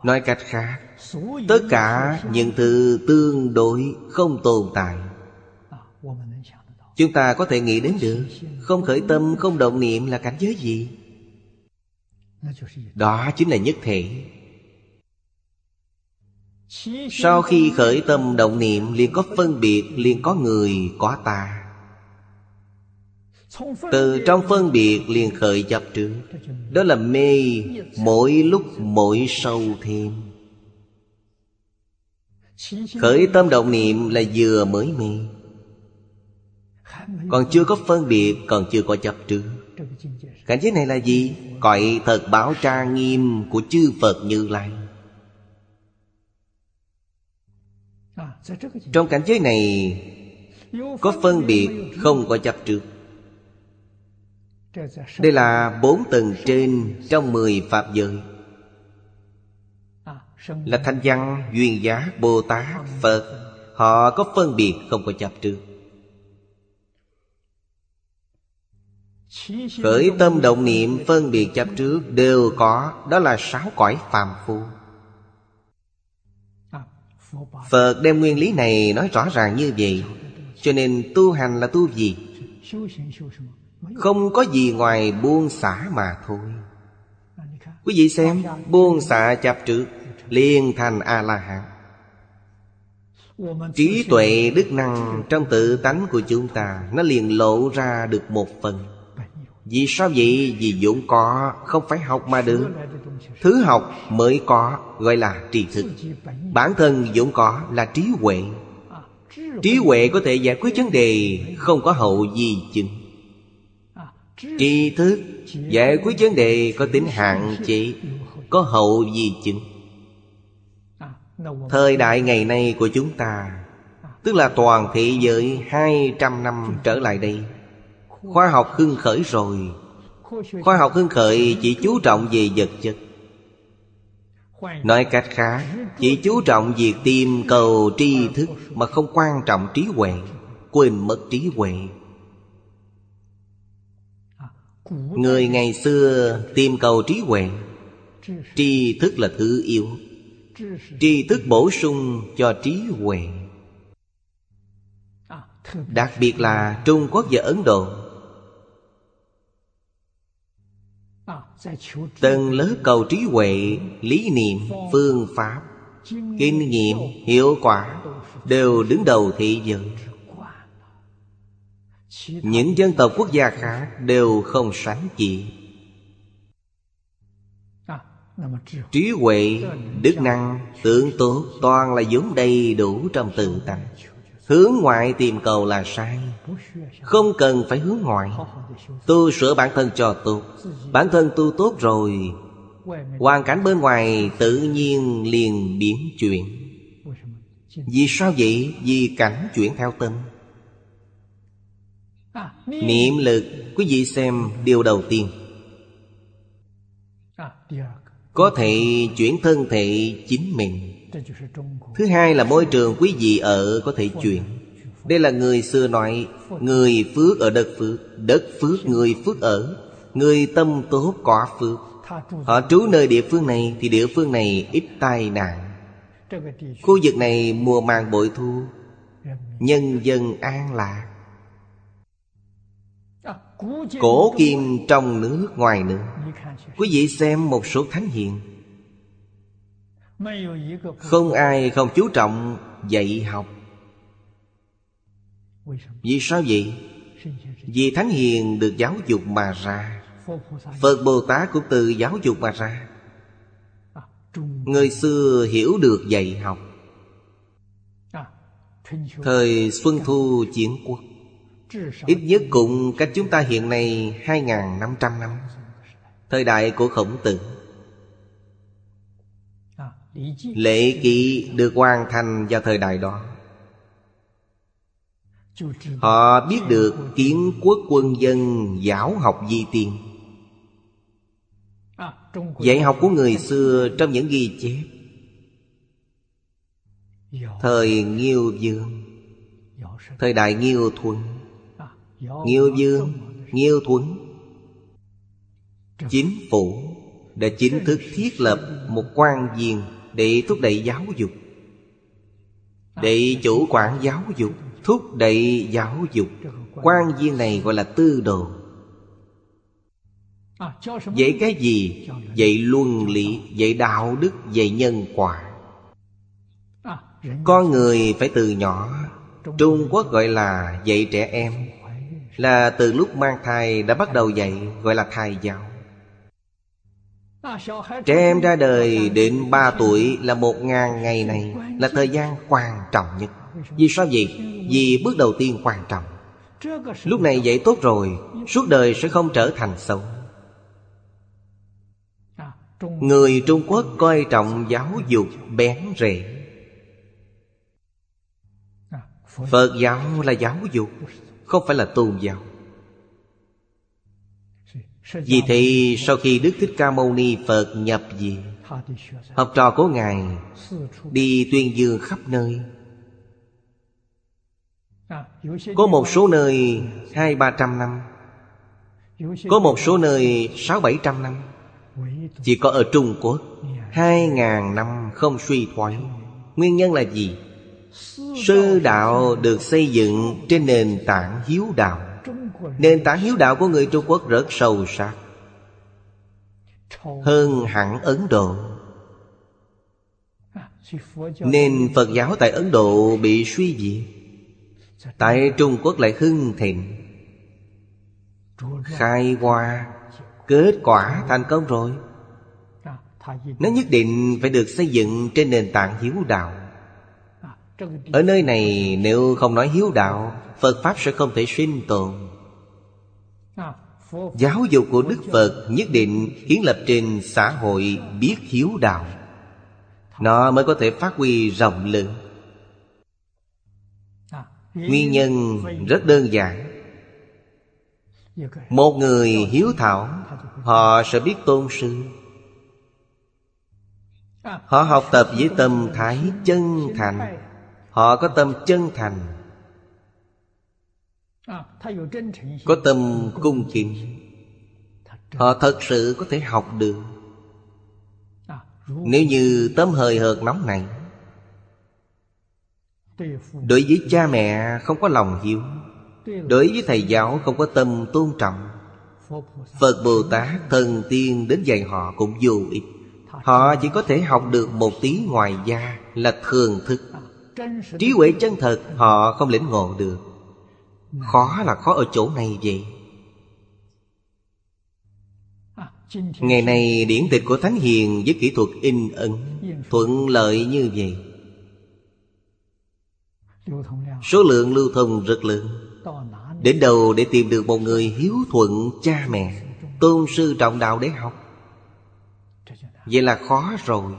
Nói cách khác Tất cả những thứ tương đối không tồn tại Chúng ta có thể nghĩ đến được Không khởi tâm, không động niệm là cảnh giới gì? Đó chính là nhất thể sau khi khởi tâm động niệm liền có phân biệt, liền có người, có ta. Từ trong phân biệt liền khởi chấp trước. Đó là mê mỗi lúc mỗi sâu thêm. Khởi tâm động niệm là vừa mới mê. Còn chưa có phân biệt Còn chưa có chấp trước. Cảnh giới này là gì? Cõi thật báo tra nghiêm của chư Phật Như Lai. Trong cảnh giới này Có phân biệt không có chấp trước. Đây là bốn tầng trên trong mười Pháp giới. Là thanh văn, duyên giá, Bồ Tát, Phật. Họ có phân biệt không có chấp trước. Khởi tâm động niệm phân biệt chấp trước Đều có Đó là sáu cõi phàm phu Phật đem nguyên lý này nói rõ ràng như vậy, Cho nên tu hành là tu gì? Không có gì ngoài buông xả mà thôi. Quý vị xem, Buông xả chập trước liền thành A-la-hán. Trí tuệ đức năng trong tự tánh của chúng ta, Nó liền lộ ra được một phần. Vì sao vậy? Vì vốn có, Không phải học mà được. Thứ học mới có, Gọi là tri thức. Bản thân vốn có là trí huệ. Trí huệ có thể giải quyết vấn đề, Không có hậu gì chứng. Tri thức Giải quyết vấn đề có tính hạn chế, Có hậu gì chứng. Thời đại ngày nay của chúng ta, Tức là toàn thế giới 200 năm trở lại đây Khoa học hưng khởi rồi. Khoa học hưng khởi chỉ chú trọng về vật chất. Nói cách khác, Chỉ chú trọng việc tìm cầu tri thức Mà không quan trọng trí huệ, Quên mất trí huệ. Người ngày xưa tìm cầu trí huệ, Tri thức là thứ yếu. Tri thức bổ sung cho trí huệ. Đặc biệt là trung quốc và ấn độ tầng lớp cầu trí huệ lý niệm phương pháp kinh nghiệm hiệu quả đều đứng đầu thị giới. Những dân tộc quốc gia khác đều không sánh chị. Trí huệ, đức năng, tưởng tốt Toàn là vốn đầy đủ trong tự tánh Hướng ngoại tìm cầu là sai. Không cần phải hướng ngoại. Tu sửa bản thân cho tu, Bản thân tu tốt rồi Hoàn cảnh bên ngoài tự nhiên liền biến chuyển. Vì sao vậy? Vì cảnh chuyển theo tâm. Niệm lực Quý vị xem điều đầu tiên. Có thể chuyển thân thể chính mình. Thứ hai là môi trường quý vị ở có thể chuyển Đây là người xưa nói Người phước ở đất phước Đất phước người phước ở. Người tâm tốt có phước. Họ trú nơi địa phương này Thì địa phương này ít tai nạn. Khu vực này mùa màng bội thu Nhân dân an lạc. Cổ kim trong nước ngoài nước. Quý vị xem một số thánh hiện không ai, không chú trọng dạy học. Vì sao vậy? Vì Thánh Hiền được giáo dục mà ra. Phật Bồ Tát cũng từ giáo dục mà ra. Người xưa hiểu được dạy học. Thời Xuân Thu Chiến Quốc. Ít nhất cũng cách chúng ta hiện nay 2.500 năm. Thời đại của Khổng Tử. Lễ kỵ được hoàn thành vào thời đại đó. Họ biết được kiến quốc quân dân giáo học di tiên. Dạy học của người xưa trong những ghi chép. Thời Nghiêu Dương Thời đại Nghiêu Thuận Nghiêu Dương Nghiêu Thuận Chính phủ đã chính thức thiết lập một quan viên để thúc đẩy giáo dục. Để chủ quản giáo dục, thúc đẩy giáo dục. Quan viên này gọi là tư đồ. Dạy cái gì? Dạy luân lý, dạy đạo đức, dạy nhân quả. Con người phải từ nhỏ, trung quốc gọi là dạy trẻ em. Là từ lúc mang thai đã bắt đầu dạy, gọi là thai giáo. Trẻ em ra đời đến 3 tuổi là một ngàn ngày này Là thời gian quan trọng nhất. Vì sao vậy? Vì bước đầu tiên quan trọng. Lúc này dạy tốt rồi Suốt đời sẽ không trở thành xấu. Người Trung Quốc coi trọng giáo dục bén rễ. Phật giáo là giáo dục Không phải là tôn giáo vì thế, sau khi Đức Thích Ca Mâu Ni Phật nhập viện, Học trò của Ngài Đi tuyên dương khắp nơi. Có một số nơi hai, ba trăm năm. Có một số nơi sáu, bảy trăm năm. Chỉ có ở Trung Quốc, Hai ngàn năm không suy thoái. Nguyên nhân là gì? Sư đạo được xây dựng trên nền tảng hiếu đạo. Nền tảng hiếu đạo của người Trung Quốc rất sâu sắc. Hơn hẳn Ấn Độ. Nên Phật giáo tại Ấn Độ bị suy diệt. Tại Trung Quốc lại hưng thịnh. Khai hoa, Kết quả thành công rồi. Nó nhất định phải được xây dựng trên nền tảng hiếu đạo. Ở nơi này, nếu không nói hiếu đạo, Phật Pháp sẽ không thể sinh tồn. Giáo dục của Đức Phật nhất định kiến lập trên xã hội biết hiếu đạo. Nó mới có thể phát huy rộng lượng. Nguyên nhân rất đơn giản. Một người hiếu thảo, Họ sẽ biết tôn sư. Họ học tập với tâm thái chân thành. Họ có tâm chân thành có tâm cung kính họ thật sự có thể học được. Nếu như tấm hơi hợt nóng này đối với cha mẹ không có lòng hiếu đối với thầy giáo không có tâm tôn trọng phật bồ tát thần tiên đến dạy họ cũng vô ích. Họ chỉ có thể học được một tí ngoài da là thường thức. Trí huệ chân thật họ không lĩnh ngộ được Khó là khó ở chỗ này vậy. Ngày nay điển tịch của Thánh Hiền với kỹ thuật in ấn Thuận lợi như vậy. Số lượng lưu thông rất lớn. Đến đầu để tìm được một người hiếu thuận cha mẹ Tôn sư trọng đạo để học? Vậy là khó rồi.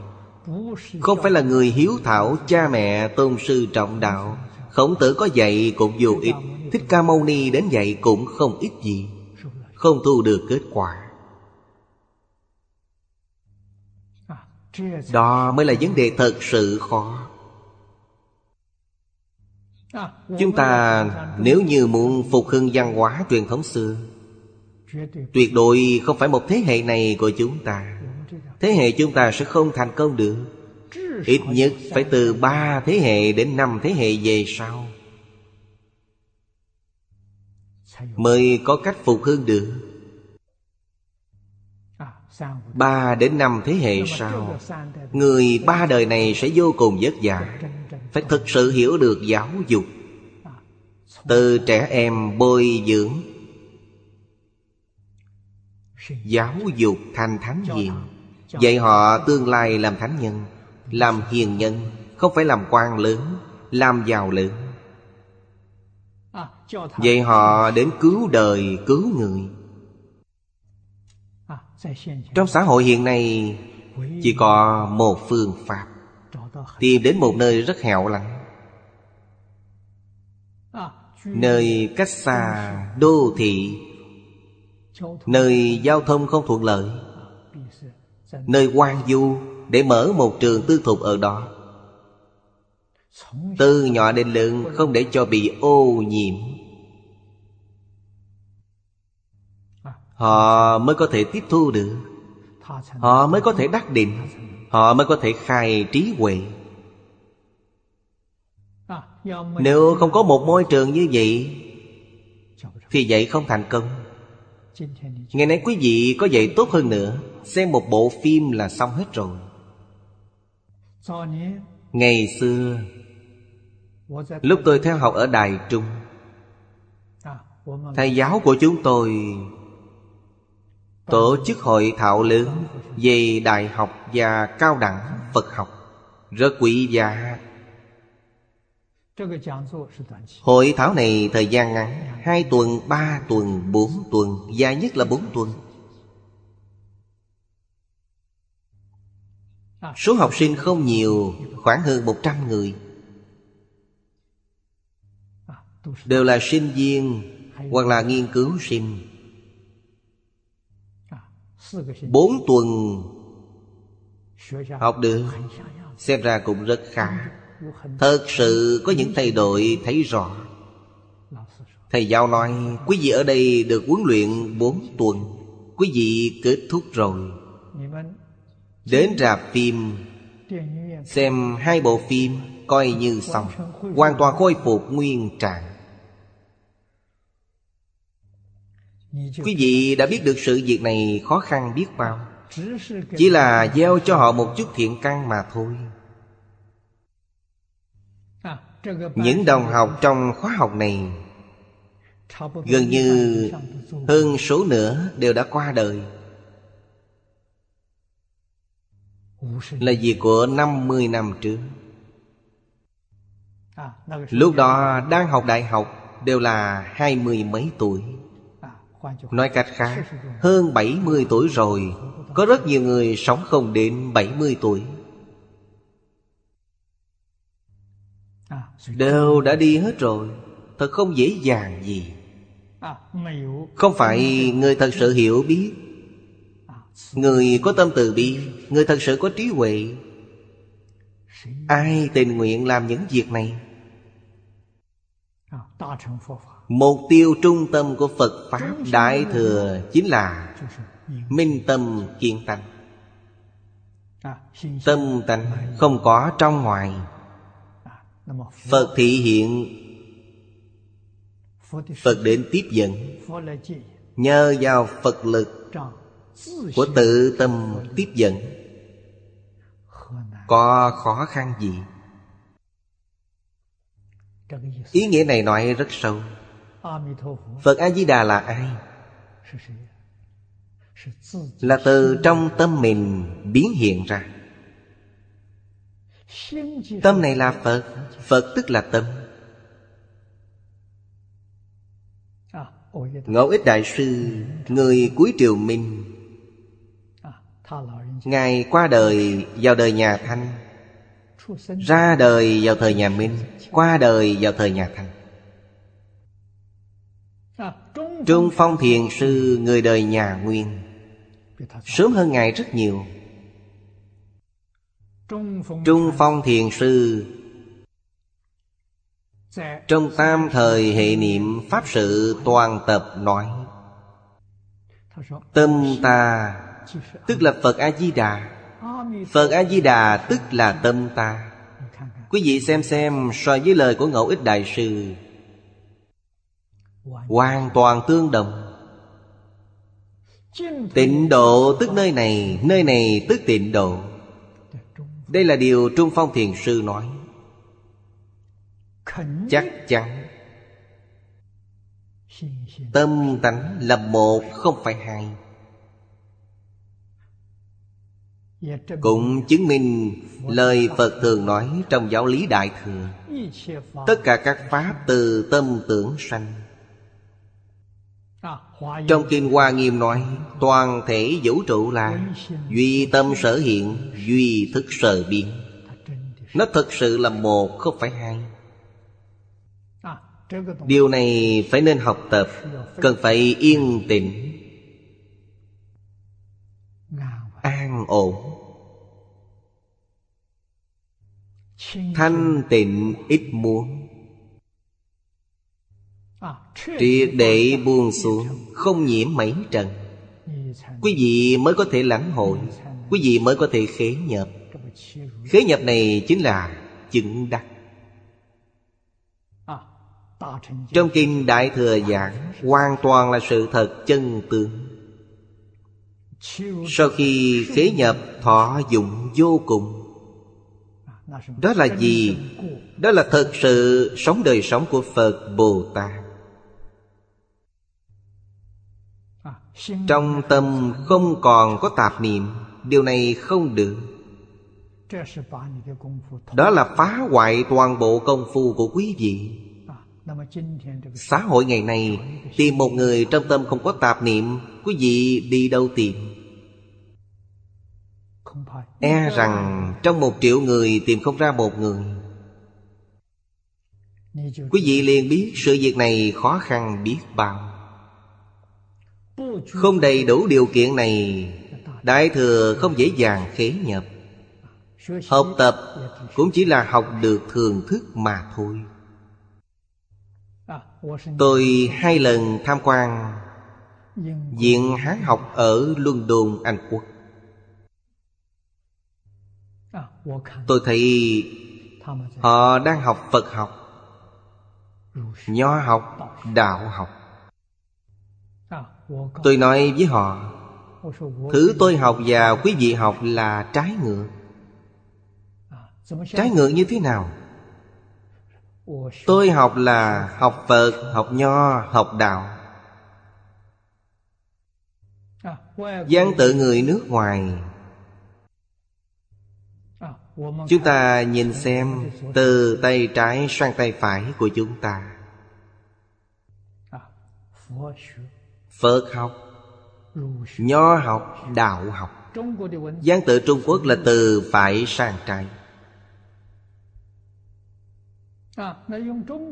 Không phải là người hiếu thảo cha mẹ tôn sư trọng đạo. Khổng tử có dạy cũng vô ích Thích Ca Mâu Ni đến dạy cũng không ít gì, Không thu được kết quả. Đó mới là vấn đề thật sự khó. Chúng ta nếu như muốn phục hưng văn hóa truyền thống xưa, Tuyệt đối không phải một thế hệ này của chúng ta. Thế hệ chúng ta sẽ không thành công được. Ít nhất phải từ ba thế hệ đến năm thế hệ về sau. Mới có cách phục hưng được. Ba đến năm thế hệ sau, Người ba đời này sẽ vô cùng vất vả. Phải thực sự hiểu được giáo dục. Từ trẻ em bồi dưỡng, Giáo dục thành thánh hiền Dạy họ tương lai làm thánh nhân, Làm hiền nhân, Không phải làm quan lớn, Làm giàu lớn. Dạy họ đến cứu đời cứu người. Trong xã hội hiện nay Chỉ có một phương pháp. Tìm đến một nơi rất hẻo lánh. Nơi cách xa đô thị. Nơi giao thông không thuận lợi. Nơi quan du Để mở một trường tư thục ở đó. Từ nhỏ đến lớn Không để cho bị ô nhiễm Họ mới có thể tiếp thu được. Họ mới có thể đắc định. Họ mới có thể khai trí huệ. Nếu không có một môi trường như vậy, Thì vậy không thành công. Ngày nay quý vị có dạy tốt hơn nữa. Xem một bộ phim là xong hết rồi. Ngày xưa, Lúc tôi theo học ở Đài Trung, Thầy giáo của chúng tôi Tổ chức hội thảo lớn Về đại học và cao đẳng Phật học. Rất quý giá. Hội thảo này thời gian ngắn Hai tuần, ba tuần, bốn tuần Dài nhất là bốn tuần. Số học sinh không nhiều Khoảng hơn một trăm người. Đều là sinh viên Hoặc là nghiên cứu sinh. Bốn tuần Học được Xem ra cũng rất khá. Thật sự có những thay đổi thấy rõ. Thầy giáo nói Quý vị ở đây được huấn luyện bốn tuần. Quý vị kết thúc rồi. Đến rạp phim. Xem hai bộ phim Coi như xong. Hoàn toàn khôi phục nguyên trạng Quý vị đã biết được sự việc này khó khăn biết bao. Chỉ là gieo cho họ một chút thiện căn mà thôi. Những đồng học trong khóa học này Gần như hơn số nữa đều đã qua đời. Là việc của 50 năm trước. Lúc đó đang học đại học Đều là hai mươi mấy tuổi Nói cách khác Hơn 70 tuổi rồi Có rất nhiều người sống không đến 70 tuổi. Đều đã đi hết rồi Thật không dễ dàng gì. Không phải người thật sự hiểu biết. Người có tâm từ bi Người thật sự có trí huệ. Ai tình nguyện làm những việc này Mục tiêu trung tâm của Phật Pháp Đại Thừa Chính là Minh tâm kiên tánh. Tâm tánh không có trong ngoài. Phật thị hiện. Phật đến tiếp dẫn. Nhờ vào Phật lực Của tự tâm tiếp dẫn. Có khó khăn gì? Ý nghĩa này nói rất sâu Phật A-di-đà là ai? Là từ trong tâm mình biến hiện ra. Tâm này là Phật Phật tức là tâm. Ngẫu ích Đại Sư, Người cuối triều Minh Ngài qua đời vào đời nhà Thanh, Ra đời vào thời nhà Minh, Qua đời vào thời nhà Thanh. Trung Phong Thiền Sư người đời nhà Nguyên. Sớm hơn Ngài rất nhiều. Trung Phong Thiền Sư. Trong tam thời hệ niệm Pháp sự toàn tập nói. Tâm ta, Tức là Phật A-di-đà. Phật A-di-đà tức là tâm ta. Quý vị xem xem so với lời của Ngẫu Ích Đại Sư Hoàn toàn tương đồng. Tịnh độ tức nơi này Nơi này tức tịnh độ. Đây là điều Trung Phong Thiền Sư nói. Chắc chắn Tâm tánh là một không phải hai. Cũng chứng minh lời Phật thường nói trong giáo lý Đại Thừa. Tất cả các Pháp từ tâm tưởng sanh trong Kinh Hoa Nghiêm nói, Toàn thể vũ trụ là Duy tâm sở hiện, Duy thức sở biến. Nó thực sự là một, không phải hai. Điều này phải nên học tập, Cần phải yên tĩnh. An ổn. Thanh tịnh ít muốn Triệt để buông xuống. Không nhiễm mấy trần Quý vị mới có thể lãnh hội, Quý vị mới có thể khế nhập Khế nhập này chính là chứng đắc. Trong kinh Đại Thừa Giảng, Hoàn toàn là sự thật chân tướng. Sau khi khế nhập thọ dụng vô cùng. Đó là gì? Đó là thật sự sống đời sống của Phật Bồ Tát. Trong tâm không còn có tạp niệm Điều này không được. Đó là phá hoại toàn bộ công phu của quý vị. Xã hội ngày nay Tìm một người trong tâm không có tạp niệm Quý vị đi đâu tìm? E rằng trong một triệu người tìm không ra một người. Quý vị liền biết sự việc này khó khăn biết bao không đầy đủ điều kiện này Đại thừa không dễ dàng khế nhập. Học tập cũng chỉ là học được thường thức mà thôi. Tôi hai lần tham quan Viện Hán học ở London, Anh Quốc. Tôi thấy họ đang học Phật học Nho học, đạo học. Tôi nói với họ Thứ tôi học và quý vị học là trái ngược. Trái ngược như thế nào? Tôi học là học Phật, học Nho, học Đạo. Gián tự người nước ngoài. Chúng ta nhìn xem Từ tay trái sang tay phải của chúng ta. Phật học Nho học, đạo học. Gián tự Trung Quốc là từ phải sang trái.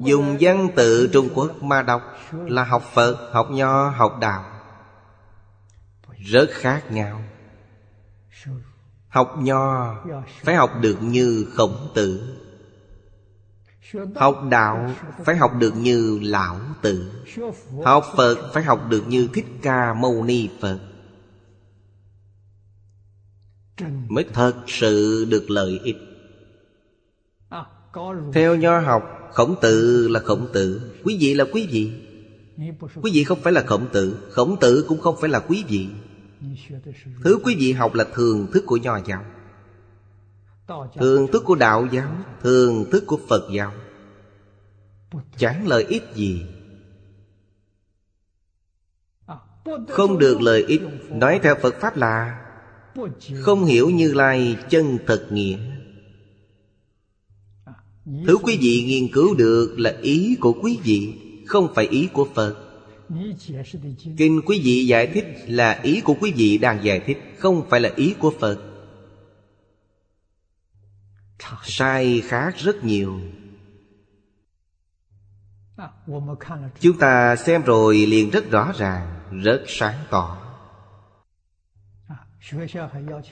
Dùng văn tự Trung Quốc mà đọc Là học Phật, học Nho, học Đạo. Rất khác nhau. Học Nho phải học được như Khổng Tử. Học Đạo phải học được như Lão Tử. Học Phật phải học được như Thích Ca Mâu Ni Phật. Mới thật sự được lợi ích. Theo nho học, Khổng tử là khổng tử. Quý vị là quý vị. Quý vị không phải là khổng tử Khổng tử cũng không phải là quý vị. Thứ quý vị học là thường thức của nho giáo. Thường thức của đạo giáo Thường thức của Phật giáo. Chẳng lợi ích gì. Không được lợi ích Nói theo Phật Pháp là Không hiểu Như Lai chân thật nghĩa. Thứ quý vị nghiên cứu được là ý của quý vị Không phải ý của Phật. Kinh quý vị giải thích là ý của quý vị đang giải thích Không phải là ý của Phật Sai khác rất nhiều. Chúng ta xem rồi liền rất rõ ràng Rất sáng tỏ.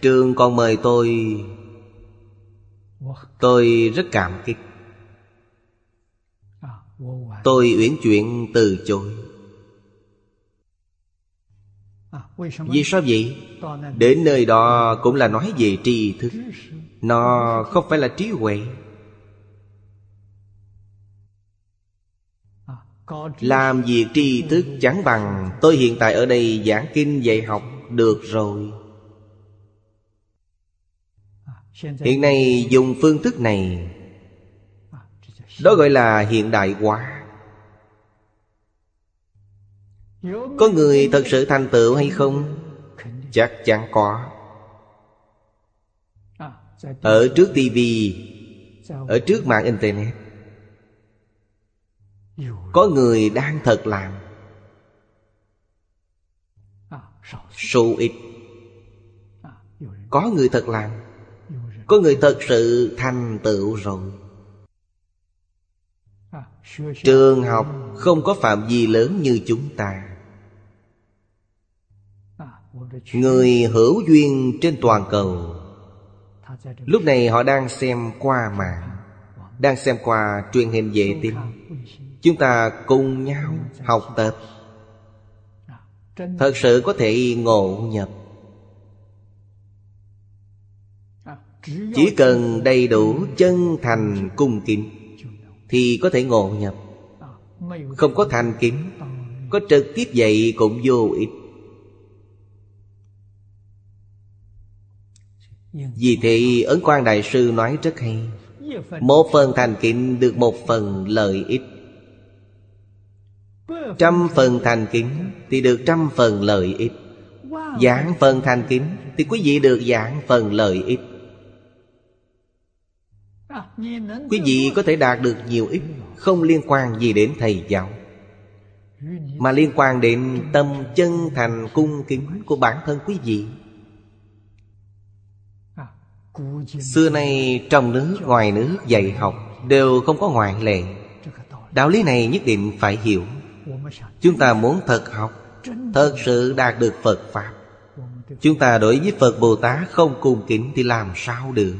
Trường còn mời tôi. Tôi rất cảm kích. Tôi uyển chuyển từ chối. Vì sao vậy? Đến nơi đó cũng là nói về tri thức nó không phải là trí huệ. Làm việc tri thức chẳng bằng. Tôi hiện tại ở đây giảng kinh dạy học được rồi. Hiện nay dùng phương thức này. Đó gọi là hiện đại hóa. Có người thật sự thành tựu hay không? Chắc chắn có. Ở trước tivi Ở trước mạng Internet Có người đang thật làm. Số ít Có người thật làm. Có người thật sự thành tựu rồi. Trường học không có phạm vi lớn như chúng ta. Người hữu duyên trên toàn cầu Lúc này họ đang xem qua mạng, Đang xem qua truyền hình vệ tinh. Chúng ta cùng nhau học tập. Thật sự có thể ngộ nhập. Chỉ cần đầy đủ chân thành cung kính Thì có thể ngộ nhập. Không có thành kính, Có trực tiếp dạy cũng vô ích. Vì thế Ấn Quang Đại Sư nói rất hay. Một phần thành kính được một phần lợi ích. Trăm phần thành kính Thì được trăm phần lợi ích. Giảng phần thành kính Thì quý vị được giảng phần lợi ích. Quý vị có thể đạt được nhiều ích Không liên quan gì đến thầy giáo Mà liên quan đến tâm chân thành cung kính của bản thân quý vị Xưa nay trong nước, ngoài nước, dạy học Đều không có ngoại lệ. Đạo lý này nhất định phải hiểu. Chúng ta muốn thật học, Thật sự đạt được Phật Pháp. Chúng ta đối với Phật Bồ Tát không cung kính thì làm sao được?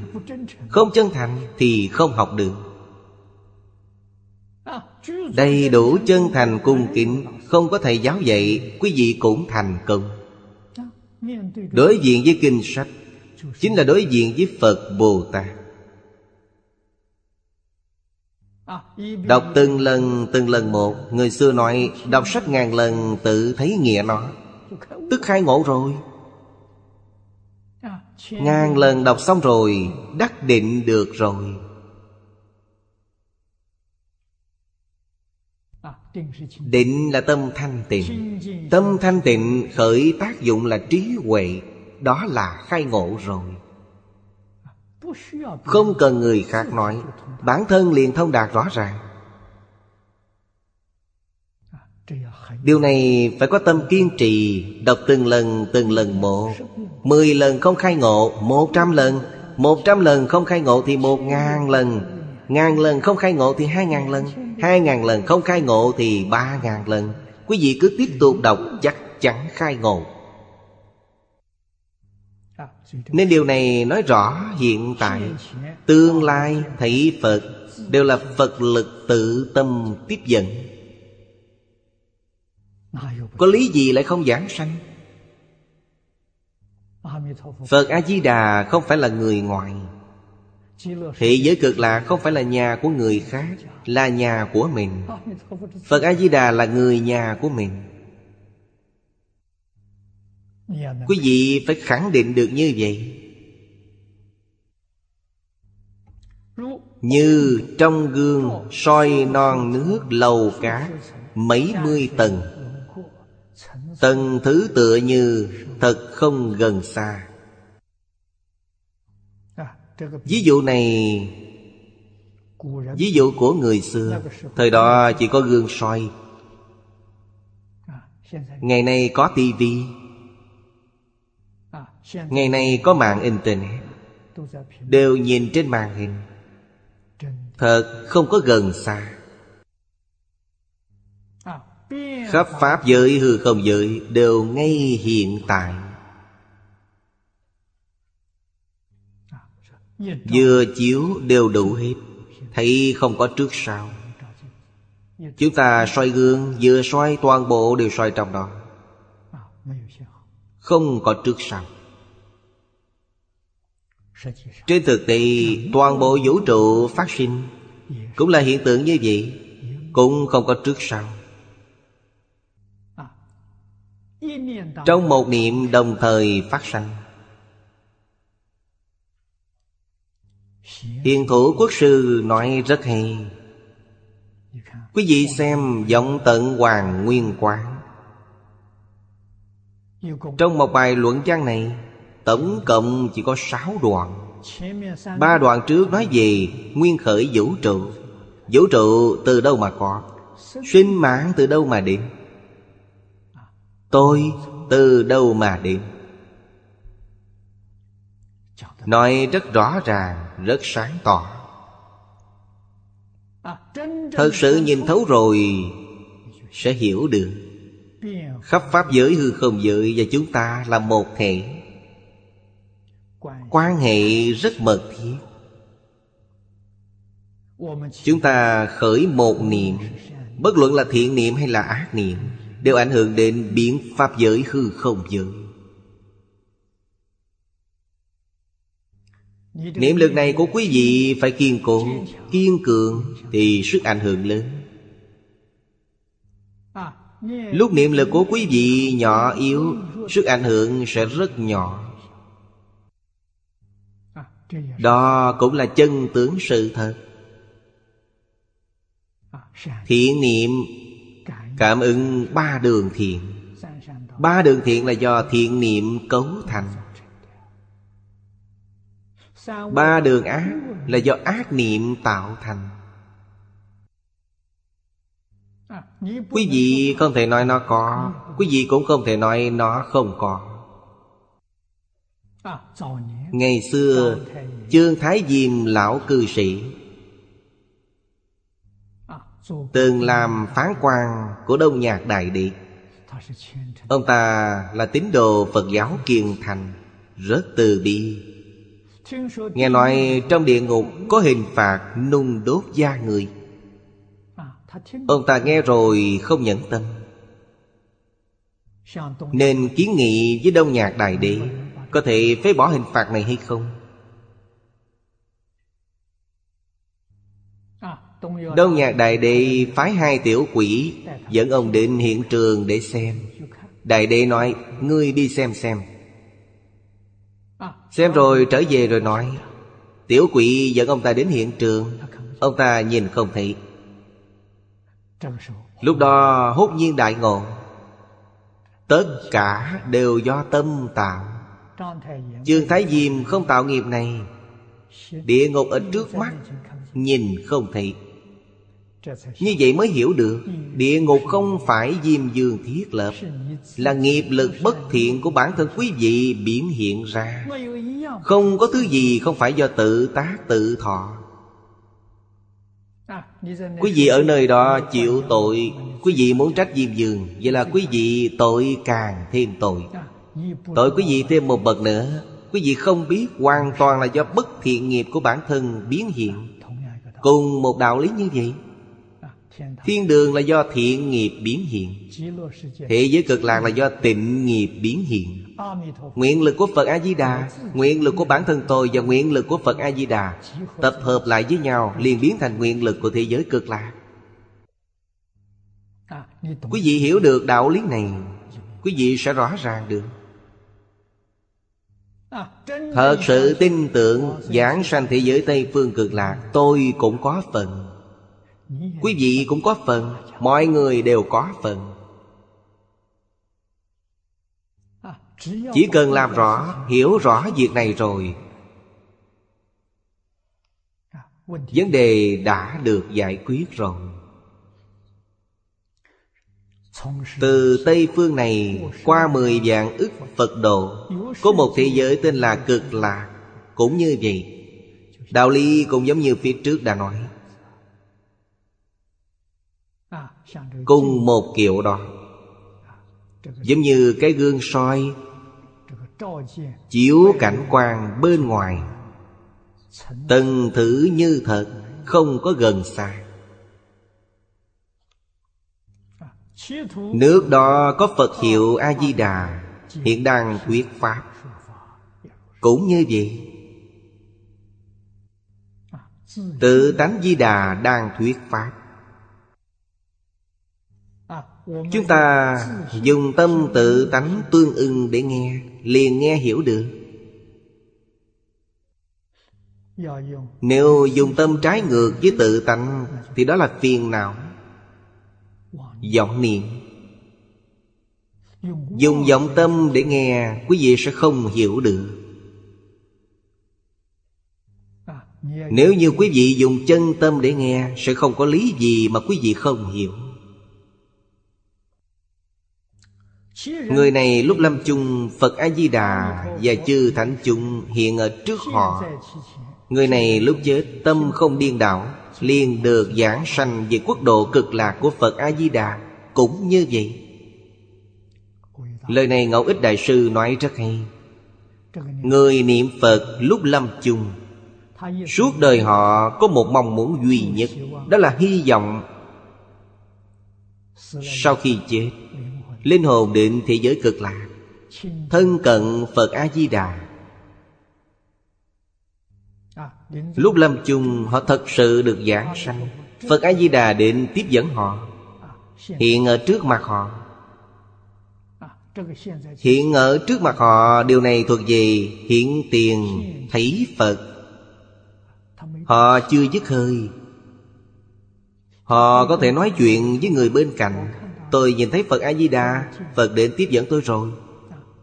Không chân thành thì không học được. Đầy đủ chân thành cung kính, Không có thầy giáo dạy, Quý vị cũng thành công. Đối diện với kinh sách Chính là đối diện với Phật Bồ Tát. Đọc từng lần từng lần một. Người xưa nói, Đọc sách ngàn lần tự thấy nghĩa nó. Tức khai ngộ rồi. Ngàn lần đọc xong rồi, Đắc định được rồi. Định là tâm thanh tịnh. Tâm thanh tịnh khởi tác dụng là trí huệ. Đó là khai ngộ rồi. Không cần người khác nói, Bản thân liền thông đạt rõ ràng. Điều này phải có tâm kiên trì, Đọc từng lần từng lần một. Mười lần không khai ngộ, Một trăm lần. Một trăm lần không khai ngộ thì một ngàn lần. Ngàn lần không khai ngộ thì hai ngàn lần. Hai ngàn lần không khai ngộ thì ba ngàn lần. Quý vị cứ tiếp tục đọc, chắc chắn khai ngộ. Nên điều này nói rõ hiện tại Tương lai thấy Phật Đều là Phật lực tự tâm tiếp dẫn. Có lý gì lại không giảng sanh? Phật A-di-đà không phải là người ngoài. Thị giới cực lạc không phải là nhà của người khác, Là nhà của mình. Phật A-di-đà là người nhà của mình. Dạ, Quý vị phải khẳng định được như vậy. Như trong gương soi non nước lầu cá Mấy mươi tầng Tầng thứ tựa như thật không gần xa. Ví dụ này, Ví dụ của người xưa, Thời đó chỉ có gương soi. Ngày nay có tivi Ngày nay có mạng internet Đều nhìn trên màn hình. Thật không có gần xa. Khắp Pháp giới hư không giới Đều ngay hiện tại. Vừa chiếu đều đủ hết. Thấy không có trước sau. Chúng ta soi gương, Vừa soi toàn bộ đều soi trong đó. Không có trước sau. Trên thực tế Toàn bộ vũ trụ phát sinh Cũng là hiện tượng như vậy, Cũng không có trước sau. Trong một niệm đồng thời phát sanh. Hiền thủ quốc sư nói rất hay. Quý vị xem giọng tận hoàng nguyên quán. Trong một bài luận văn này Tổng cộng chỉ có sáu đoạn. Ba đoạn trước nói về Nguyên khởi vũ trụ. Vũ trụ từ đâu mà có? Sinh mạng từ đâu mà đến? Tôi từ đâu mà đến? Nói rất rõ ràng Rất sáng tỏ. Thật sự nhìn thấu rồi Sẽ hiểu được. Khắp Pháp giới hư không giới Và chúng ta là một thể Quan hệ rất mật thiết. Chúng ta khởi một niệm, Bất luận là thiện niệm hay là ác niệm, Đều ảnh hưởng đến biến Pháp giới hư không giới. Niệm lực này của quý vị phải kiên cố, Kiên cường Thì sức ảnh hưởng lớn. Lúc niệm lực của quý vị nhỏ yếu, Sức ảnh hưởng sẽ rất nhỏ. Đó cũng là chân tướng sự thật. Thiện niệm, Cảm ứng ba đường thiện. Ba đường thiện là do thiện niệm cấu thành. Ba đường ác là do ác niệm tạo thành. Quý vị không thể nói nó có, Quý vị cũng không thể nói nó không có. Ngày xưa Chương Thái Diêm lão cư sĩ, Từng làm phán quan của Đông Nhạc Đại Địa Ông ta là tín đồ Phật giáo kiên thành, Rất từ bi. Nghe nói trong địa ngục có hình phạt nung đốt da người. Ông ta nghe rồi không nhẫn tâm, Nên kiến nghị với Đông Nhạc Đại Đế có thể phế bỏ hình phạt này hay không? Đông Nhạc Đại Đệ phái hai tiểu quỷ, Dẫn ông đến hiện trường để xem. Đại Đệ nói, Ngươi đi xem xem. Xem rồi trở về rồi nói, Tiểu quỷ dẫn ông ta đến hiện trường. Ông ta nhìn không thấy. Lúc đó hốt nhiên đại ngộ. Tất cả đều do tâm tạo. Dương Thái Diêm không tạo nghiệp này. Địa ngục ở trước mắt, Nhìn không thấy. Như vậy mới hiểu được, Địa ngục không phải Diêm Dương thiết lập, Là nghiệp lực bất thiện của bản thân quý vị biển hiện ra. Không có thứ gì không phải do tự tác tự thọ. Quý vị ở nơi đó chịu tội, Quý vị muốn trách Diêm Dương, Vậy là quý vị tội càng thêm tội. Tội quý vị thêm một bậc nữa. Quý vị không biết hoàn toàn là do bất thiện nghiệp của bản thân biến hiện. Cùng một đạo lý như vậy, Thiên đường là do thiện nghiệp biến hiện. Thế giới cực lạc là do tịnh nghiệp biến hiện. Nguyện lực của Phật A-di-đà, Nguyện lực của bản thân tôi và nguyện lực của Phật A-di-đà Tập hợp lại với nhau, liền biến thành nguyện lực của thế giới cực lạc. Quý vị hiểu được đạo lý này, Quý vị sẽ rõ ràng được. Thật sự tin tưởng Giảng sanh thế giới Tây Phương cực lạc Tôi cũng có phần. Quý vị cũng có phần Mọi người đều có phần. Chỉ cần làm rõ Hiểu rõ việc này rồi Vấn đề đã được giải quyết rồi từ Tây phương này Qua mười vạn ức Phật độ Có một thế giới tên là cực lạc. Cũng như vậy, Đạo lý cũng giống như phía trước đã nói. Cùng một kiểu đó, Giống như cái gương soi, Chiếu cảnh quan bên ngoài. Từng thử như thật, Không có gần xa. Nước đó có Phật hiệu A-di-đà, Hiện đang thuyết Pháp. Cũng như vậy Tự tánh Di Đà đang thuyết Pháp. Chúng ta dùng tâm tự tánh tương ưng để nghe, Liền nghe hiểu được. Nếu dùng tâm trái ngược với tự tánh, Thì đó là phiền não vọng niệm. Dùng vọng tâm để nghe, Quý vị sẽ không hiểu được. Nếu như quý vị dùng chân tâm để nghe, Sẽ không có lý gì mà quý vị không hiểu. Người này lúc lâm chung Phật A-di-đà Và chư thánh chung hiện ở trước họ. Người này lúc chết, tâm không điên đảo liền được giảng sanh về quốc độ cực lạc của Phật A-di-đà Cũng như vậy. Lời này Ngẫu Ích Đại Sư nói rất hay. Người niệm Phật lúc lâm chung, Suốt đời họ có một mong muốn duy nhất, Đó là hy vọng Sau khi chết, Linh hồn định thế giới cực lạc, Thân cận Phật A-di-đà. Lúc lâm chung, họ thật sự được giảng sanh. Phật A-di-đà định tiếp dẫn họ. Hiện ở trước mặt họ. Hiện ở trước mặt họ, Điều này thuộc về hiện tiền, thấy Phật. Họ chưa dứt hơi. Họ có thể nói chuyện với người bên cạnh. Tôi nhìn thấy Phật A-di-đà, Phật đến tiếp dẫn tôi rồi.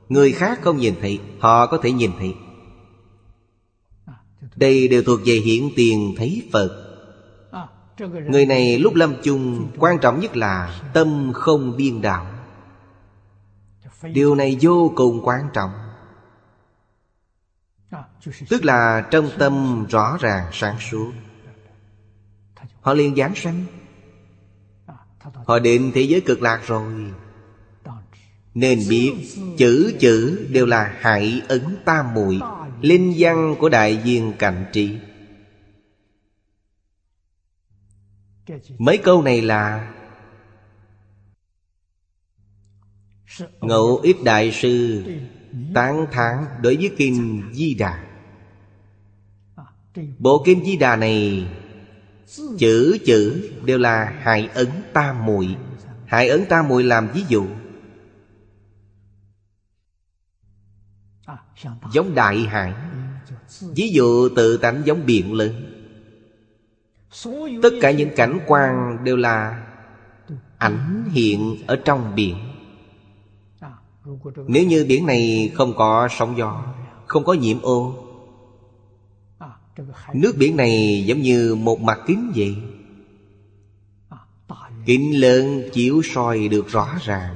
Người khác không nhìn thấy, Họ có thể nhìn thấy. Đây đều thuộc về hiện tiền thấy Phật. Người này lúc lâm chung Quan trọng nhất là Tâm không điên đạo. Điều này vô cùng quan trọng. Tức là trong tâm rõ ràng sáng suốt. Họ liền giảng sanh. Họ định thế giới cực lạc rồi. Nên biết chữ chữ đều là hại ấn tam muội Linh văn của đại viên cạnh trị Mấy câu này là, Ngẫu ít đại sư Tán thán đối với Kinh Di Đà. Bộ Kinh Di Đà này Chữ chữ đều là hại ấn tam muội. Hại ấn tam muội làm ví dụ Giống đại hải Ví dụ tự tánh giống biển lớn. Tất cả những cảnh quan đều là Ảnh hiện ở trong biển. Nếu như biển này không có sóng gió, Không có nhiễm ô, Nước biển này giống như một mặt kính vậy. Kính lớn chiếu soi được rõ ràng.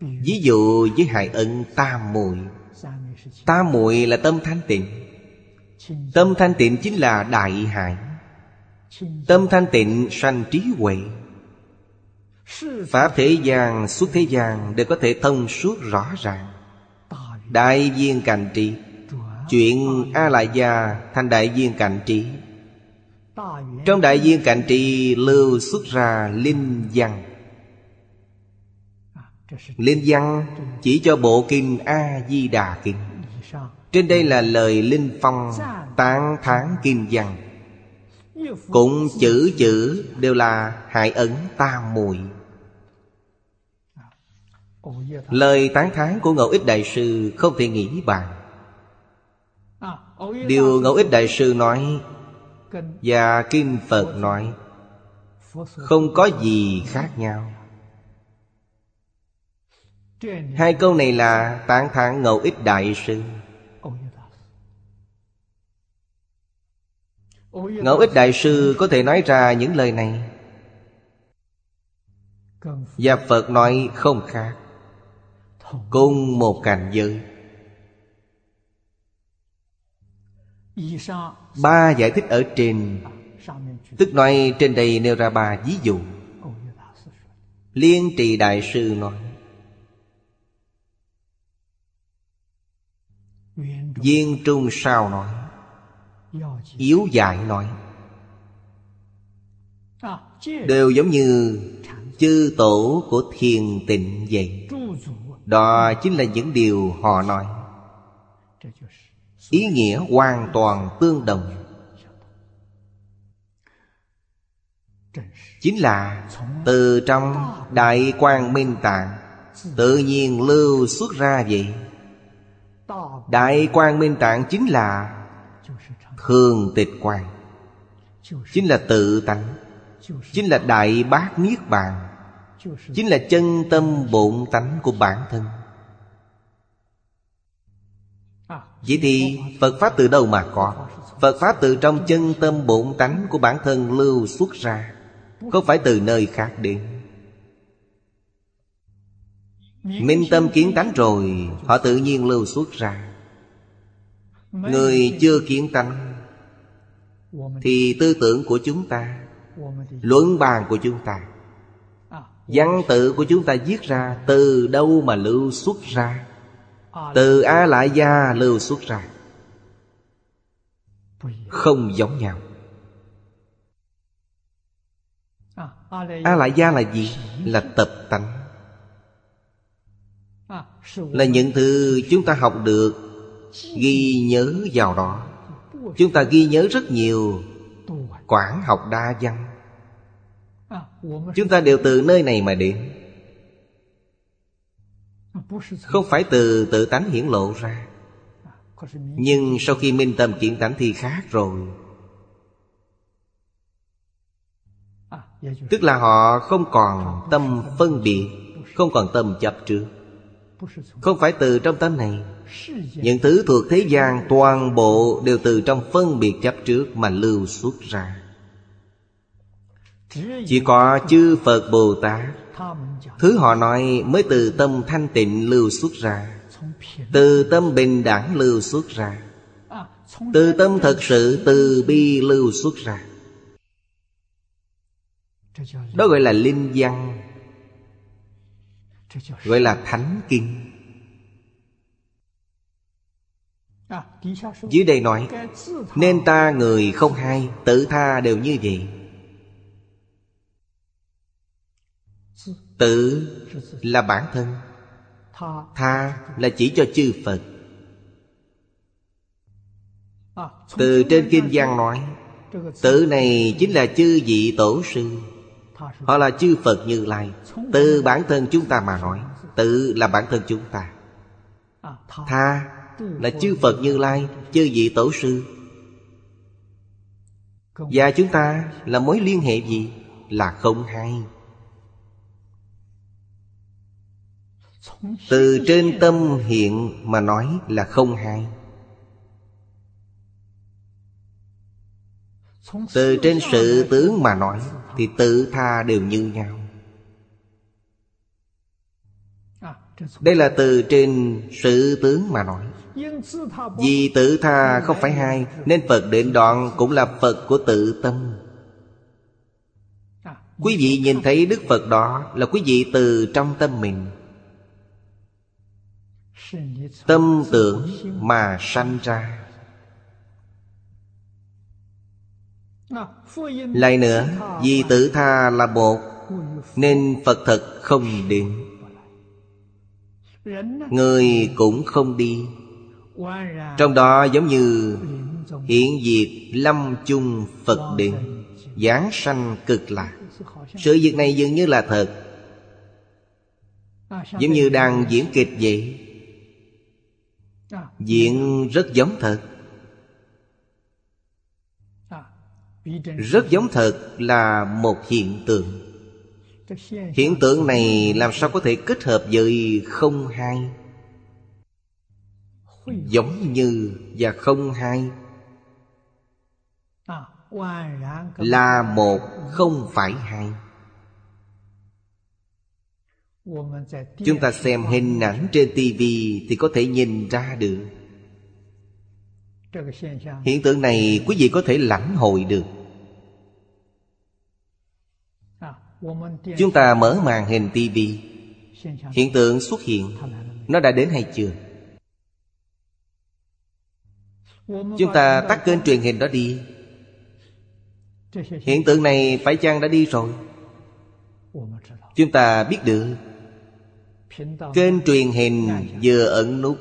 Ví dụ với hại ân tam muội. Tam muội là tâm thanh tịnh. Tâm thanh tịnh chính là đại hại, Tâm thanh tịnh sanh trí huệ. Pháp thế gian, suốt thế gian Đều có thể thông suốt rõ ràng. Đại viên cành trị Chuyện A la Gia thành đại viên cạnh trị Trong đại viên cạnh trị lưu xuất ra linh văn. Linh văn chỉ cho bộ kinh A-di-đà kinh. Trên đây là lời Linh Phong tán thán kinh văn. Cũng chữ chữ đều là hại ẩn tam mùi. Lời tán thán của Ngẫu Ích Đại Sư không thể nghĩ bàn. Điều Ngẫu Ích Đại Sư nói Và Kinh Phật nói Không có gì khác nhau. Hai câu này là tán thán Ngẫu Ích Đại Sư. Ngẫu Ích Đại Sư có thể nói ra những lời này. Và Phật nói không khác. Cùng một cảnh giới. Ba giải thích ở trên. Tức nói trên đây nêu ra ba ví dụ. Liên trì đại sư nói. Viên trung sao nói, Yếu dại nói. Đều giống như chư tổ của thiền tịnh vậy. Đó chính là những điều họ nói. Ý nghĩa hoàn toàn tương đồng. Chính là từ trong đại quang minh tạng tự nhiên lưu xuất ra vậy đại quang minh tạng chính là thường tịch quang, chính là tự tánh, chính là đại bát niết bàn, Chính là chân tâm bổn tánh của bản thân. Vậy thì Phật Pháp từ đâu mà có? Phật Pháp từ trong chân tâm bổn tánh của bản thân lưu xuất ra Không phải từ nơi khác đến? Minh tâm kiến tánh rồi, Họ tự nhiên lưu xuất ra. Người chưa kiến tánh, Thì tư tưởng của chúng ta Luận bàn của chúng ta, Văn tự của chúng ta viết ra Từ đâu mà lưu xuất ra? Từ A Lại Gia lưu xuất ra. Không giống nhau. A Lại Gia là gì? Là tập tánh. Là những thứ chúng ta học được, Ghi nhớ vào đó. Chúng ta ghi nhớ rất nhiều Quảng học đa văn. Chúng ta đều từ nơi này mà đến. Không phải từ tự tánh hiển lộ ra. Nhưng sau khi minh tâm kiện tánh thì khác rồi. Tức là họ không còn tâm phân biệt, Không còn tâm chấp trước. Không phải từ trong tâm này. Những thứ thuộc thế gian toàn bộ Đều từ trong phân biệt chấp trước mà lưu xuất ra. Chỉ có chư Phật Bồ Tát. Thứ họ nói mới từ tâm thanh tịnh lưu xuất ra. Từ tâm bình đẳng lưu xuất ra. Từ tâm thật sự từ bi lưu xuất ra. Đó gọi là linh văn Gọi là thánh kinh. Dưới đây nói Nên ta người không hay Tự tha đều như vậy. Tự là bản thân. Tha. Là chỉ cho chư Phật. Từ trên Kinh Giang nói Tự này chính là chư vị tổ sư Họ là chư Phật Như Lai. Từ bản thân chúng ta mà nói, Tự là bản thân chúng ta. Tha là chư Phật Như Lai, Chư vị tổ sư. Và chúng ta là mối liên hệ gì? Là không hay Từ trên tâm hiện mà nói là không hay Từ trên sự tướng mà nói, Thì tự tha đều như nhau. Đây là từ trên sự tướng mà nói. Vì tự tha không phải hai, Nên Phật định đoạn cũng là Phật của tự tâm. Quý vị nhìn thấy Đức Phật đó Là quý vị từ trong tâm mình. Tâm tưởng mà sanh ra. Lại nữa, Vì tự tha là một Nên Phật thật không đến. Người cũng không đi. Trong đó giống như Hiện diệt lâm chung Phật điện, Giáng sanh cực lạc. Sự việc này dường như là thật. Giống như đang diễn kịch vậy. Diễn rất giống thật. Rất giống thật là một hiện tượng. Hiện tượng này làm sao có thể kết hợp với không hai? Giống như và không hai. Là một không phải hai. Chúng ta xem hình ảnh trên tivi Thì có thể nhìn ra được. Hiện tượng này quý vị có thể lãnh hội được. Chúng ta mở màn hình tivi Hiện tượng xuất hiện Nó đã đến hay chưa? Chúng ta tắt kênh truyền hình đó đi. Hiện tượng này phải chăng đã đi rồi? Chúng ta biết được. Kênh truyền hình vừa ẩn nút.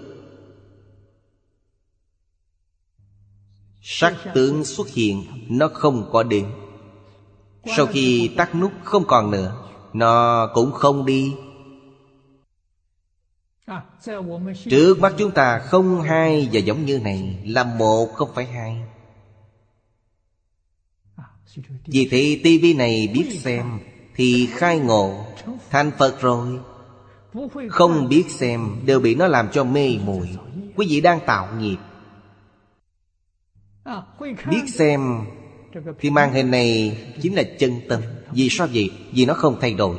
Sắc tướng xuất hiện Nó không có đến sau khi tắt nút không còn nữa, Nó cũng không đi. Trước mắt chúng ta không hai và giống như này Là một không phải hai. Vì thế tivi này biết xem Thì khai ngộ Thành Phật rồi. Không biết xem Đều bị nó làm cho mê muội. Quý vị đang tạo nghiệp. Biết xem thì màn hình này Chính là chân tâm. Vì sao vậy? Vì nó không thay đổi.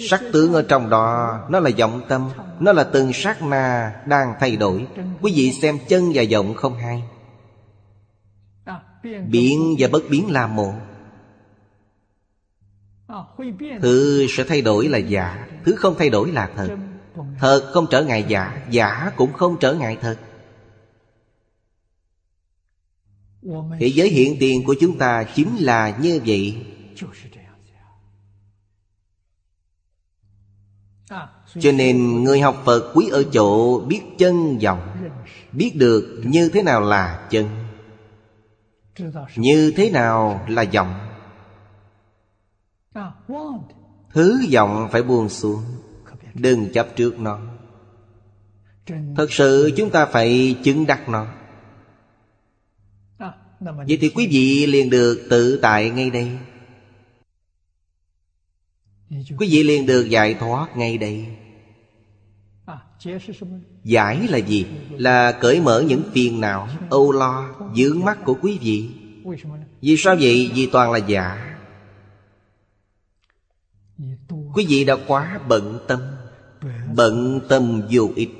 Sắc tướng ở trong đó, Nó là vọng tâm. Nó là từng sát na đang thay đổi. Quý vị xem chân và vọng không hay Biến và bất biến là một. Thứ sẽ thay đổi là giả. Thứ không thay đổi là thật. Thật không trở ngại giả. Giả cũng không trở ngại thật. Thế giới hiện tiền của chúng ta chính là như vậy. Cho nên người học Phật quý ở chỗ biết chân vọng Biết được như thế nào là chân Như thế nào là vọng. Thứ vọng phải buông xuống Đừng chấp trước nó. Thật sự chúng ta phải chứng đắc nó Vậy thì quý vị liền được tự tại ngay đây. Quý vị liền được giải thoát ngay đây. Giải là gì? Là cởi mở những phiền não Âu lo, dướng mắt của quý vị. Vì sao vậy? Vì toàn là giả. Quý vị đã quá bận tâm. Bận tâm vô ích.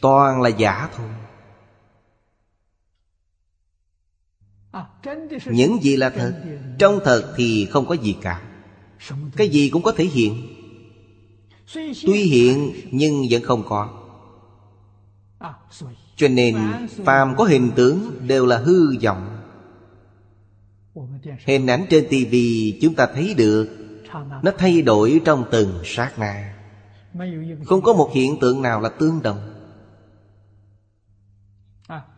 Toàn là giả thôi Những gì là thật, Trong thật thì không có gì cả. Cái gì cũng có thể hiện. Tuy hiện nhưng vẫn không có. Cho nên phàm có hình tướng đều là hư vọng. Hình ảnh trên tivi chúng ta thấy được, Nó thay đổi trong từng sát na. Không có một hiện tượng nào là tương đồng.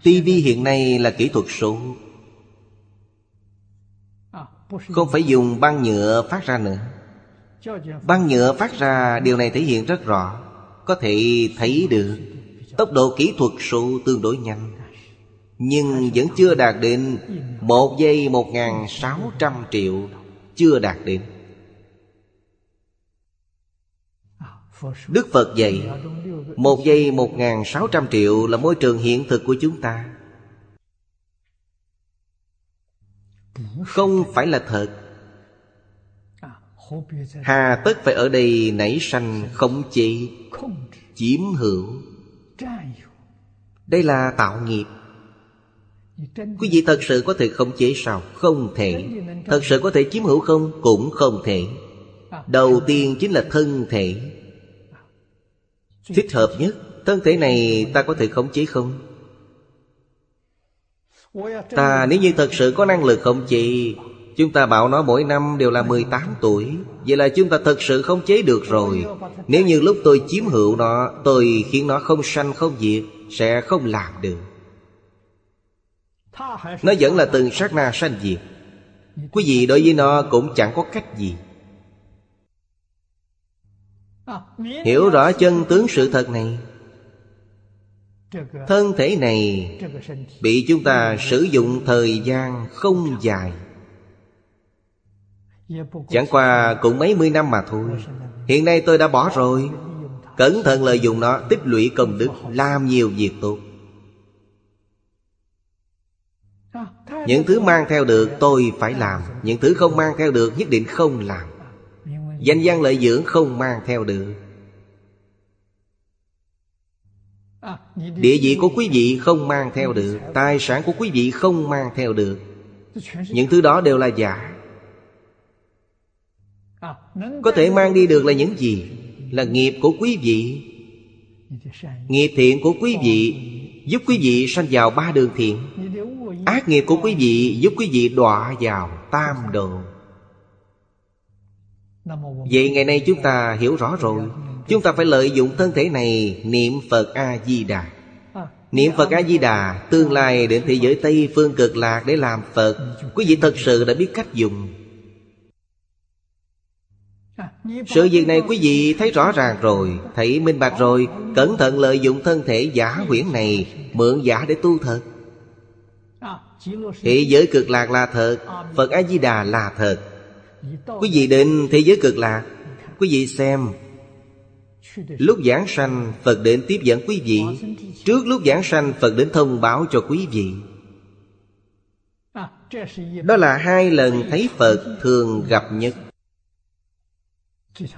Tivi hiện nay là kỹ thuật số. Không phải dùng băng nhựa phát ra nữa. Băng nhựa phát ra, điều này thể hiện rất rõ. Có thể thấy được, Tốc độ kỹ thuật số tương đối nhanh. Nhưng vẫn chưa đạt đến Một giây một ngàn sáu trăm triệu, Chưa đạt đến. Đức Phật dạy, Một giây một ngàn sáu trăm triệu Là môi trường hiện thực của chúng ta. Không phải là thật Hà tất phải ở đây nảy sanh khống chế, Chiếm hữu Đây là tạo nghiệp Quý vị thật sự có thể khống chế sao? Không thể Thật sự có thể chiếm hữu không? Cũng không thể Đầu tiên chính là thân thể Thích hợp nhất, Thân thể này ta có thể khống chế không? Ta nếu như thật sự có năng lực khống chế Chúng ta bảo nó mỗi năm đều là 18 tuổi. Vậy là chúng ta thật sự không chế được rồi. Nếu như lúc tôi chiếm hữu nó, Tôi khiến nó không sanh, không diệt, Sẽ không làm được. Nó vẫn là từng sát na sanh diệt. Quý vị đối với nó cũng chẳng có cách gì. Hiểu rõ chân tướng sự thật này? Thân thể này Bị chúng ta sử dụng thời gian không dài. Chẳng qua cũng mấy mươi năm mà thôi. Hiện nay tôi đã bỏ rồi. Cẩn thận lợi dụng nó, Tích lũy công đức, Làm nhiều việc tốt. Những thứ mang theo được tôi phải làm, Những thứ không mang theo được nhất định không làm. Danh văn lợi dưỡng không mang theo được. Địa vị của quý vị không mang theo được, Tài sản của quý vị không mang theo được. Những thứ đó đều là giả. Có thể mang đi được là những gì? Là nghiệp của quý vị. Nghiệp thiện của quý vị Giúp quý vị sanh vào ba đường thiện. Ác nghiệp của quý vị Giúp quý vị đọa vào tam độ Vậy ngày nay chúng ta hiểu rõ rồi. Chúng ta phải lợi dụng thân thể này Niệm Phật A-di-đà. Niệm Phật A-di-đà Tương lai đến thế giới Tây Phương cực lạc để làm Phật. Quý vị thật sự đã biết cách dùng. Sự việc này quý vị thấy rõ ràng rồi Thấy minh bạch rồi. Cẩn thận lợi dụng thân thể giả huyễn này Mượn giả để tu thật. Thế giới cực lạc là thật Phật A-di-đà là thật. Quý vị đến thế giới cực lạc Quý vị xem Lúc giảng sanh, Phật đến tiếp dẫn quý vị. Trước lúc giảng sanh, Phật đến thông báo cho quý vị. Đó là hai lần thấy Phật thường gặp nhất.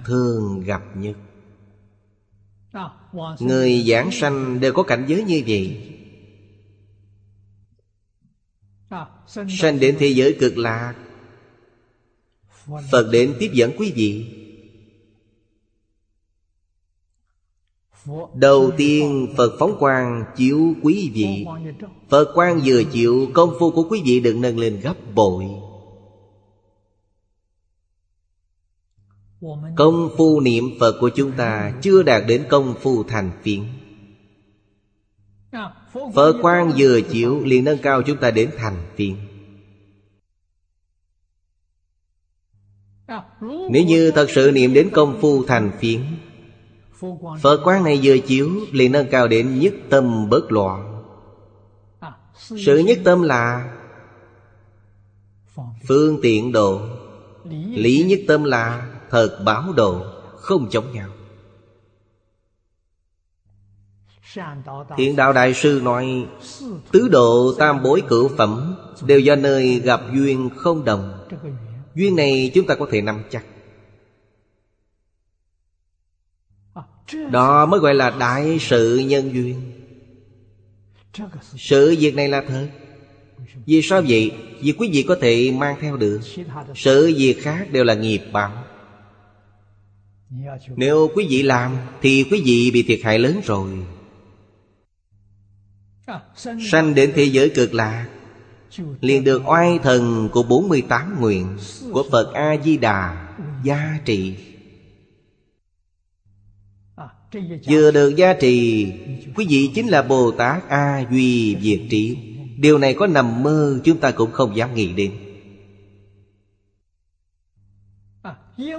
Thường gặp nhất. Người giảng sanh đều có cảnh giới như vậy. Sanh đến thế giới cực lạc. Phật đến tiếp dẫn quý vị. Đầu tiên, Phật phóng quang chiếu quý vị. Phật quang vừa chịu Công phu của quý vị được nâng lên gấp bội. Công phu niệm Phật của chúng ta Chưa đạt đến công phu thành phiến. Phật quang vừa chịu liền nâng cao chúng ta đến thành phiến. Nếu như thật sự niệm đến công phu thành phiến Phật quán này vừa chiếu, liền nâng cao đến nhất tâm bất loạn. Sự nhất tâm là Phương tiện độ. Lý nhất tâm là thật báo độ, Không chống nhau. Thiện đạo đại sư nói, Tứ độ tam bối cửu phẩm Đều do nơi gặp duyên không đồng. Duyên này chúng ta có thể nắm chắc. Đó mới gọi là đại sự nhân duyên. Sự việc này là thật. Vì sao vậy? Vì quý vị có thể mang theo được. Sự việc khác đều là nghiệp báo. Nếu quý vị làm, Thì quý vị bị thiệt hại lớn rồi. Sanh đến thế giới cực lạc liền được oai thần của 48 nguyện Của Phật A-di-đà Gia trị Vừa được gia trì, Quý vị chính là Bồ Tát A Duy Việt Trí. Điều này có nằm mơ, chúng ta cũng không dám nghĩ đến.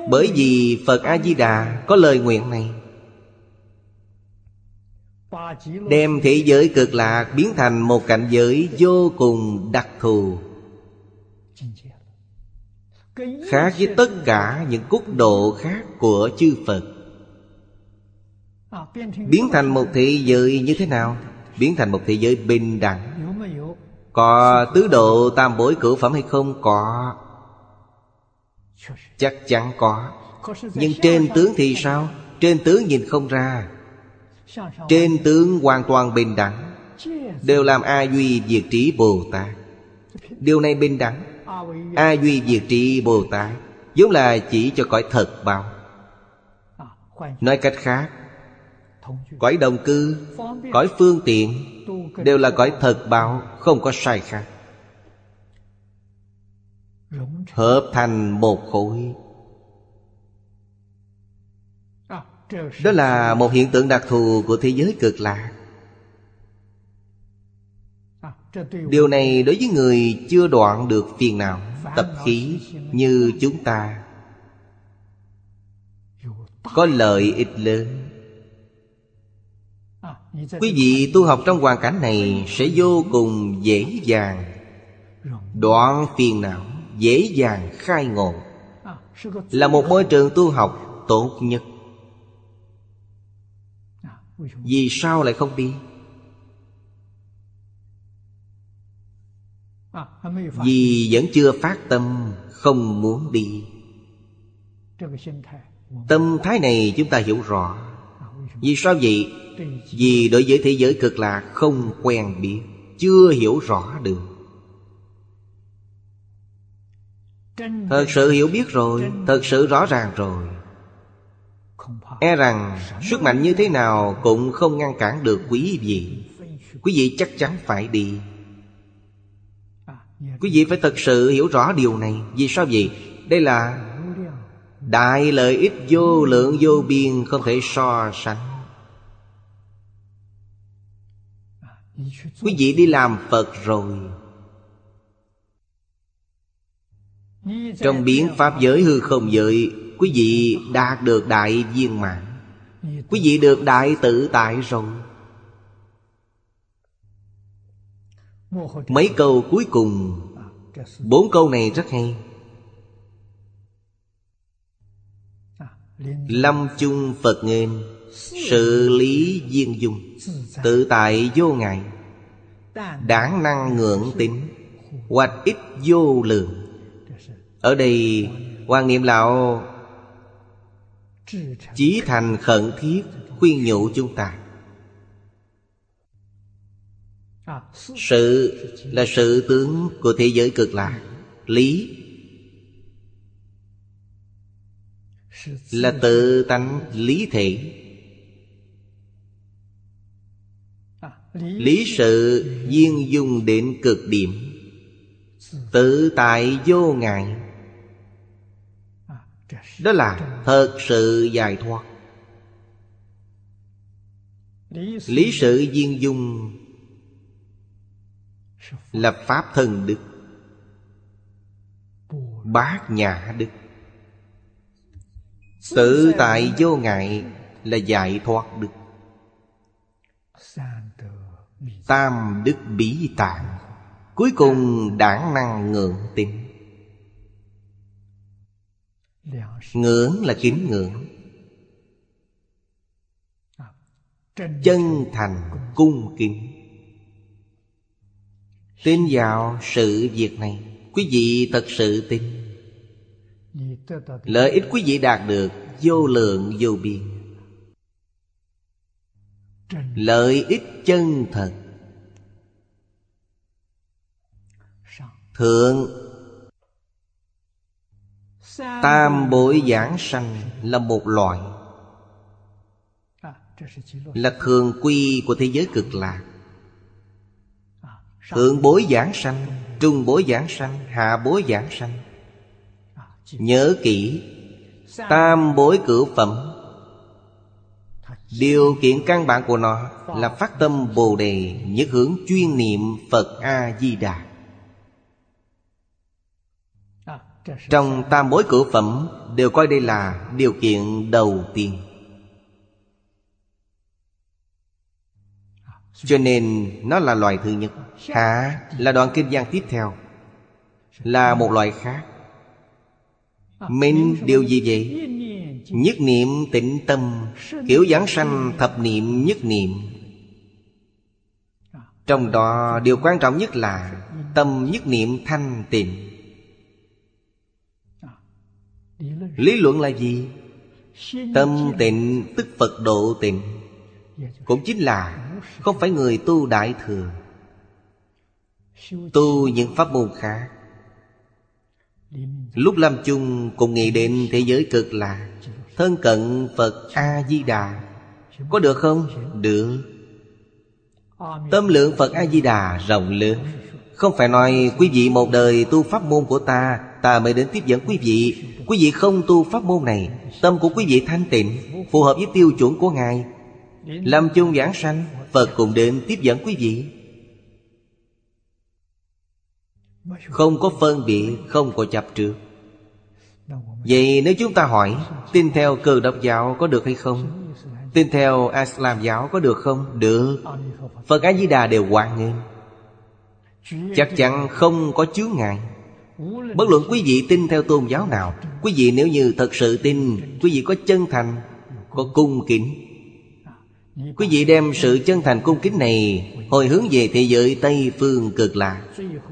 Bởi vì Phật A-di-đà có lời nguyện này. Đem thế giới cực lạc biến thành một cảnh giới vô cùng đặc thù. Khác với tất cả những quốc độ khác của chư Phật Biến thành một thế giới như thế nào? Biến thành một thế giới bình đẳng. Có tứ độ tam bối cửu phẩm hay không? Có. Chắc chắn có. Nhưng trên tướng thì sao? Trên tướng nhìn không ra. Trên tướng hoàn toàn bình đẳng. Đều làm A Duy Diệt Trí Bồ Tát. Điều này bình đẳng. A Duy Diệt Trí Bồ Tát vốn là chỉ cho cõi thật bao Nói cách khác Cõi đồng cư Cõi phương tiện Đều là cõi thật báo Không có sai khác. Hợp thành một khối. Đó là một hiện tượng đặc thù của thế giới cực lạc. Điều này đối với người chưa đoạn được phiền não Tập khí như chúng ta Có lợi ích lớn Quý vị tu học trong hoàn cảnh này Sẽ vô cùng dễ dàng. Đoạn phiền não Dễ dàng khai ngộ. Là một môi trường tu học tốt nhất. Vì sao lại không đi? Vì vẫn chưa phát tâm, Không muốn đi. Tâm thái này chúng ta hiểu rõ. Vì sao vậy? Vì đối với thế giới cực lạc Không quen biết, Chưa hiểu rõ được. Thật sự hiểu biết rồi, Thật sự rõ ràng rồi. E rằng, sức mạnh như thế nào cũng không ngăn cản được quý vị. Quý vị chắc chắn phải đi. Quý vị phải thật sự hiểu rõ điều này. Vì sao vậy? Đây là Đại lợi ích vô lượng vô biên Không thể so sánh. Quý vị đi làm Phật rồi. Trong biến Pháp giới hư không giới, Quý vị đạt được đại viên mãn. Quý vị được đại tự tại rồi. Mấy câu cuối cùng. Bốn câu này rất hay. Lâm chung Phật nghênh. Sự lý viên dung, Tự tại vô ngại. Đáng năng ngưỡng tính Hoạch ít vô lượng. Ở đây quan niệm lão Chí thành khẩn thiết Khuyên nhủ chúng ta. Sự là sự tướng của thế giới cực lạc, Lý. Là tự tánh lý thể. Lý sự viên dung đến cực điểm. Tự tại vô ngại. Đó là thật sự giải thoát. Lý sự viên dung Là Pháp thần đức, Bát nhã đức. Tự tại vô ngại Là giải thoát đức. Tam đức bí tạng, Cuối cùng đảng năng ngưỡng tin. Ngưỡng là kính ngưỡng. Chân thành cung kính. Tin vào sự việc này, Quý vị thật sự tin. Lợi ích quý vị đạt được Vô lượng vô biên. Lợi ích chân thật. Thượng. Tam bội giảng sanh là một loại. Là thường quy của thế giới cực lạc. Thượng bối giảng sanh, Trung bối giảng sanh, Hạ bối giảng sanh. Nhớ kỹ, Tam bối cửu phẩm Điều kiện căn bản của nó Là phát tâm Bồ Đề Nhất hướng chuyên niệm Phật A-di-đà. Trong tam bối cửu phẩm Đều coi đây là điều kiện đầu tiên. Cho nên nó là loại thứ nhất. Hạ là đoạn kinh gian tiếp theo. Là một loại khác. Minh điều gì vậy? Nhất niệm tịnh tâm, Kiểu giảng sanh thập niệm nhất niệm. Trong đó, điều quan trọng nhất là Tâm nhất niệm thanh tịnh. Lý luận là gì? Tâm tịnh, tức Phật độ tịnh. Cũng chính là Không phải người tu đại thừa. Tu những pháp môn khác. Lúc làm chung cùng nghĩ đến thế giới cực lạc Thân cận Phật A-di-đà. Có được không? Được. Tâm lượng Phật A-di-đà rộng lớn. Không phải nói quý vị một đời tu pháp môn của ta Ta mới đến tiếp dẫn quý vị. Quý vị không tu pháp môn này, Tâm của quý vị thanh tịnh, Phù hợp với tiêu chuẩn của Ngài. Lâm chung giảng sanh, Phật cùng đến tiếp dẫn quý vị. Không có phân biệt, Không có chập trước. Vậy nếu chúng ta hỏi, Tin theo cơ đốc giáo có được hay không? Tin theo Islam giáo có được không? Được. Phật A-di-đà đều hoan nghênh. Chắc chắn không có chướng ngại. Bất luận quý vị tin theo tôn giáo nào, Quý vị nếu như thật sự tin, Quý vị có chân thành, Có cung kính. Quý vị đem sự chân thành cung kính này Hồi hướng về thế giới Tây Phương cực lạc.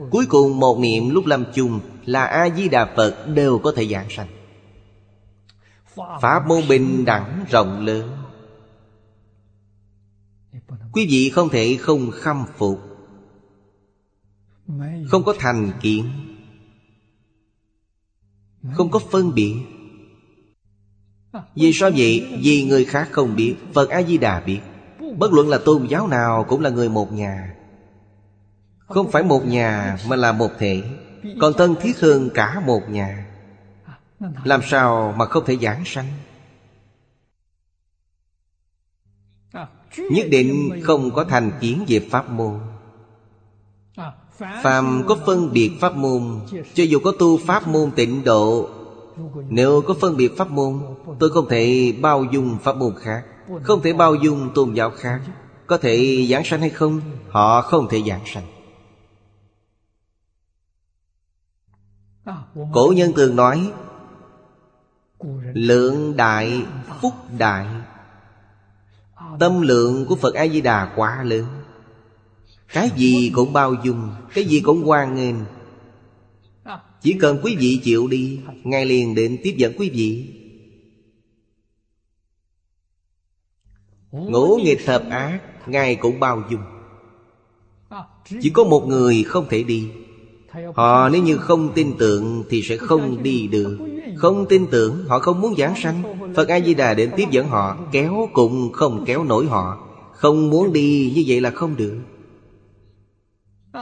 Cuối cùng một niệm lúc lâm chung Là A-di-đà Phật đều có thể giảng sanh. Pháp môn bình đẳng rộng lớn. Quý vị không thể không khâm phục. Không có thành kiến. Không có phân biệt. Vì sao vậy? Vì người khác không biết. Phật A-di-đà biết. Bất luận là tôn giáo nào cũng là người một nhà. Không phải một nhà mà là một thể. Còn thân thiết hơn cả một nhà. Làm sao mà không thể giảng sanh? Nhất định không có thành kiến về pháp môn. Phàm có phân biệt pháp môn, Cho dù có tu pháp môn tịnh độ, Nếu có phân biệt pháp môn, Tôi không thể bao dung pháp môn khác, Không thể bao dung tôn giáo khác. Có thể giảng sanh hay không, Họ không thể giảng sanh. Cổ nhân thường nói Lượng đại phúc đại. Tâm lượng của Phật A-di-đà quá lớn. Cái gì cũng bao dung, Cái gì cũng hoan nghênh. Chỉ cần quý vị chịu đi Ngài liền định tiếp dẫn quý vị. Ngũ nghịch thập ác, Ngài cũng bao dung. Chỉ có một người không thể đi. Họ nếu như không tin tưởng Thì sẽ không đi được. Không tin tưởng, Họ không muốn giảng sanh. Phật A-di-đà đến tiếp dẫn họ, Kéo cũng không kéo nổi họ. Không muốn đi như vậy là không được.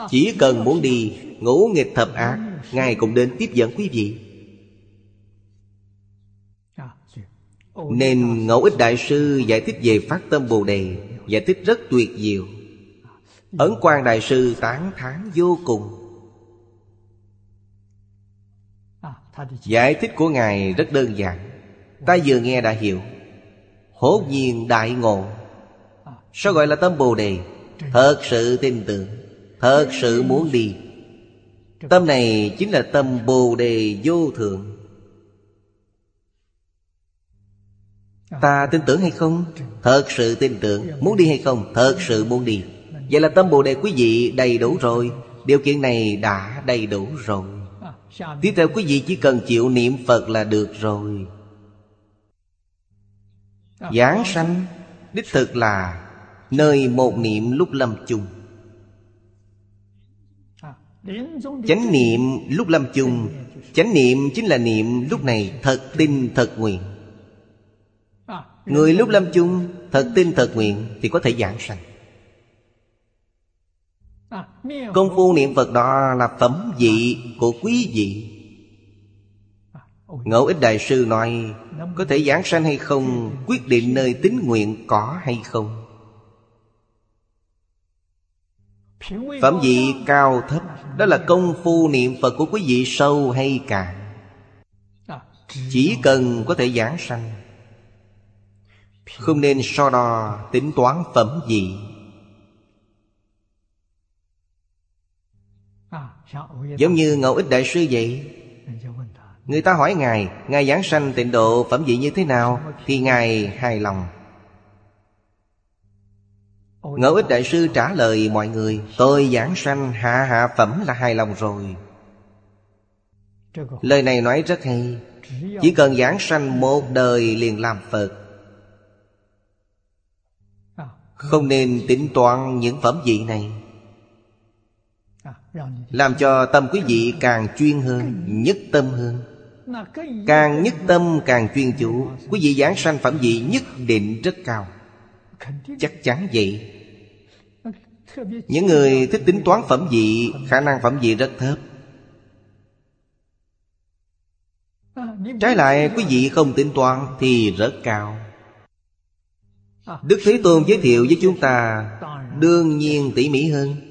Chỉ cần muốn đi, Ngũ nghịch thập ác, Ngài cũng đến tiếp dẫn quý vị. Nên Ngẫu Ích Đại Sư giải thích về Phát Tâm Bồ Đề, Giải thích rất tuyệt diệu. Ấn Quang Đại Sư tán thán vô cùng. Giải thích của Ngài rất đơn giản. Ta vừa nghe đã hiểu. Hốt nhiên đại ngộ. Sao gọi là tâm Bồ Đề? Thật sự tin tưởng. Thật sự muốn đi. Tâm này chính là tâm Bồ Đề vô thượng. Ta tin tưởng hay không? Thật sự tin tưởng. Muốn đi hay không? Thật sự muốn đi. Vậy là tâm Bồ Đề quý vị đầy đủ rồi. Điều kiện này đã đầy đủ rồi. Tiếp theo quý vị chỉ cần chịu niệm Phật là được rồi. Giảng sanh Đích thực là Nơi một niệm lúc lâm chung. Chánh niệm lúc lâm chung, Chánh niệm chính là niệm lúc này thật tin thật nguyện. Người lúc lâm chung Thật tin thật nguyện Thì có thể giảng sanh. Công phu niệm Phật đó là phẩm vị của quý vị. Ngẫu ích đại sư nói, Có thể giảng sanh hay không, Quyết định nơi tín nguyện có hay không. Phẩm vị cao thấp, Đó là công phu niệm Phật của quý vị sâu hay cạn. Chỉ cần có thể giảng sanh, Không nên so đo tính toán phẩm vị. Giống như Ngẫu Ích Đại Sư vậy. Người ta hỏi Ngài Ngài giảng sanh tịnh độ phẩm vị như thế nào, Thì Ngài hài lòng. Ngẫu ích đại sư trả lời mọi người, Tôi giảng sanh hạ hạ phẩm là hài lòng rồi. Lời này nói rất hay. Chỉ cần giảng sanh một đời liền làm Phật. Không nên tính toán những phẩm vị này. Làm cho tâm quý vị càng chuyên hơn, Nhất tâm hơn. Càng nhất tâm, càng chuyên chủ. Quý vị giảng sanh phẩm vị nhất định rất cao. Chắc chắn vậy. Những người thích tính toán phẩm vị, Khả năng phẩm vị rất thấp. Trái lại, quý vị không tính toán Thì rất cao. Đức Thế Tôn giới thiệu với chúng ta Đương nhiên tỉ mỉ hơn.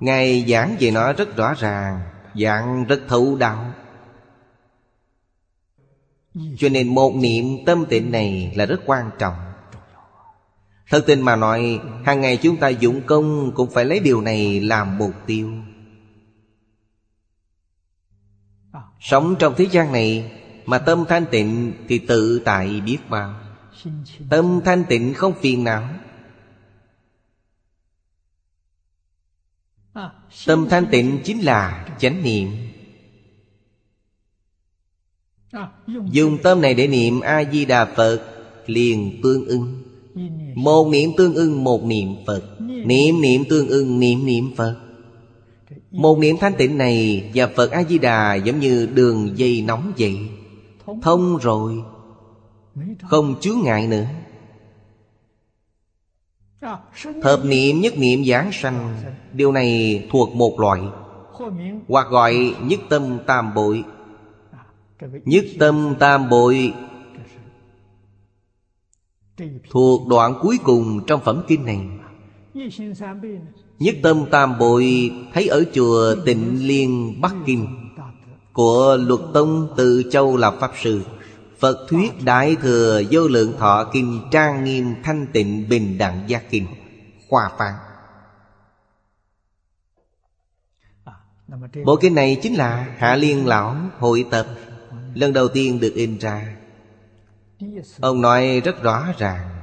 Ngài giảng về nó rất rõ ràng, Giảng rất thấu đạo cho nên một niệm tâm tịnh này là rất quan trọng. Thật tình mà nói, hàng ngày chúng ta dụng công Cũng phải lấy điều này làm mục tiêu. Sống trong thế gian này Mà tâm thanh tịnh Thì tự tại biết bao. Tâm thanh tịnh không phiền não. Tâm thanh tịnh chính là chánh niệm. Dùng tâm này để niệm A-di-đà Phật, Liền tương ưng. Một niệm tương ưng, một niệm Phật. Niệm niệm tương ưng, niệm niệm Phật. Một niệm thanh tịnh này Và Phật A-di-đà giống như đường dây nóng vậy. Thông rồi, Không chướng ngại nữa. Hợp niệm nhất niệm giảng sanh, Điều này thuộc một loại. Hoặc gọi nhất tâm tam bội. Nhất tâm tam bội Thuộc đoạn cuối cùng trong phẩm kinh này. Nhất tâm tam bội Thấy ở chùa tịnh liên Bắc Kinh Của luật tông từ châu là Pháp Sư. Phật thuyết Đại Thừa Vô Lượng Thọ Kinh Trang Nghiêm Thanh Tịnh Bình Đẳng gia Kinh Khoa phán. Bộ kinh này chính là Hạ Liên Lão hội tập, Lần đầu tiên được in ra. Ông nói rất rõ ràng.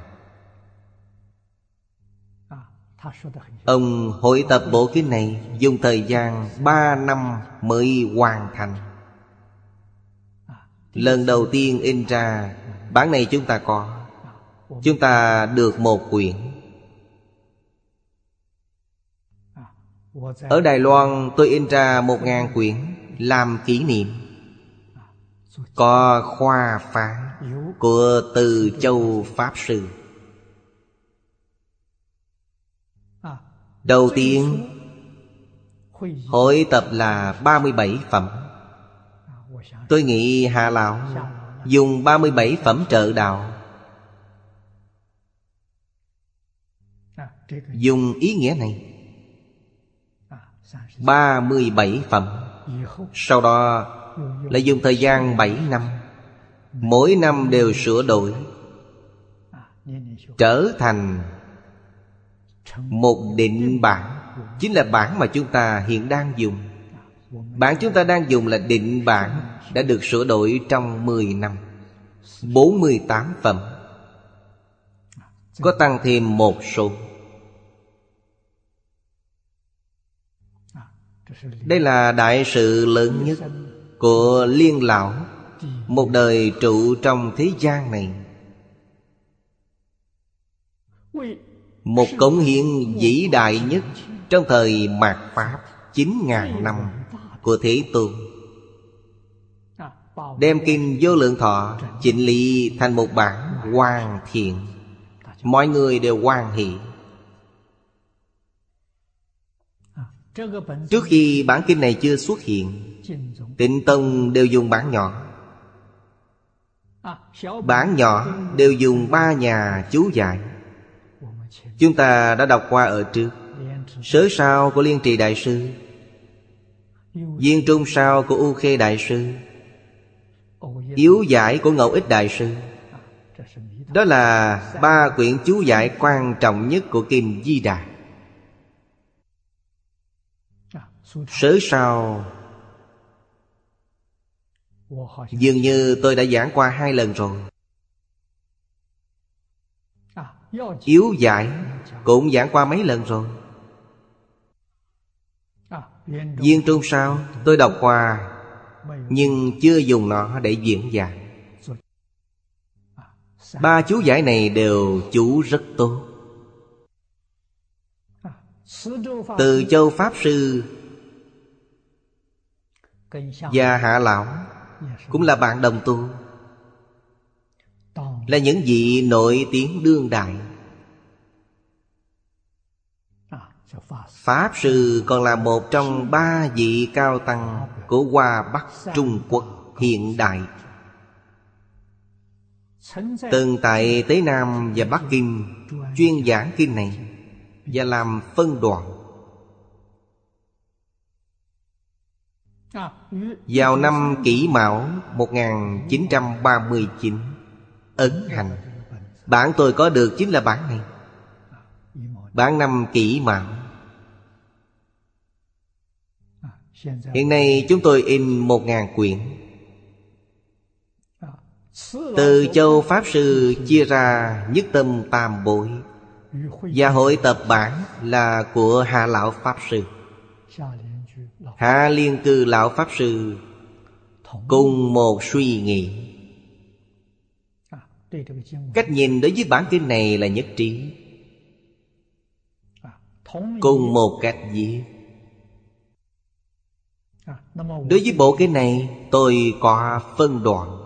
Ông hội tập bộ kinh này Dùng thời gian ba năm mới hoàn thành. Lần đầu tiên in ra, Bản này chúng ta có. Chúng ta được một quyển. Ở Đài Loan, tôi in ra một ngàn quyển Làm kỷ niệm. Có khoa phán Của Từ Châu Pháp Sư. Đầu tiên, Hội tập là 37 phẩm. Tôi nghĩ Hạ Lão Dùng 37 phẩm trợ đạo. Dùng ý nghĩa này 37 phẩm. Sau đó, lại dùng thời gian 7 năm. Mỗi năm đều sửa đổi, Trở thành Một định bản. Chính là bản mà chúng ta hiện đang dùng. Bản chúng ta đang dùng là định bản Đã được sửa đổi trong 10 năm 48 phẩm. Có tăng thêm một số. Đây là đại sự lớn nhất Của liên lão, Một đời trụ trong thế gian này. Một cống hiến vĩ đại nhất Trong thời mạt Pháp, chín ngàn năm. Của Thế Tôn. Đem kinh vô lượng thọ, Chỉnh lý thành một bản hoàn thiện. Mọi người đều hoan hỷ. Trước khi bản kinh này chưa xuất hiện, Tịnh Tông đều dùng bản nhỏ. Bản nhỏ đều dùng ba nhà chú giải. Chúng ta đã đọc qua ở trước. Sớ sao của Liên Trì Đại Sư Viên Trung sao của U Khê Đại Sư, Yếu giải của Ngẫu Ích Đại Sư. Đó là ba quyển chú giải quan trọng nhất của Kim Di Đà. Sớ sao Dường như tôi đã giảng qua hai lần rồi. Yếu giải Cũng giảng qua mấy lần rồi. Viên trung sao? Tôi đọc qua, Nhưng chưa dùng nó để diễn giảng Ba chú giải này đều chú rất tốt. Từ châu Pháp Sư Và Hạ Lão Cũng là bạn đồng tu, Là những vị nổi tiếng đương đại. Pháp Sư còn là một trong ba vị cao tăng Của Hoa Bắc Trung Quốc hiện đại. Từng tại Tế Nam và Bắc Kinh, Chuyên giảng kinh này Và làm phân đoạn. Vào năm kỷ mão 1939 Ấn hành Bản tôi có được chính là bản này. Bản năm kỷ mão Hiện nay chúng tôi in một ngàn quyển. Từ châu Pháp Sư chia ra nhất tâm tam bội Và hội tập bản là của Hạ Lão Pháp Sư. Hạ Liên Cư Lão Pháp Sư Cùng một suy nghĩ. Cách nhìn đối với bản kinh này là nhất trí. Cùng một cách viết Đối với bộ kinh này, tôi có phân đoạn.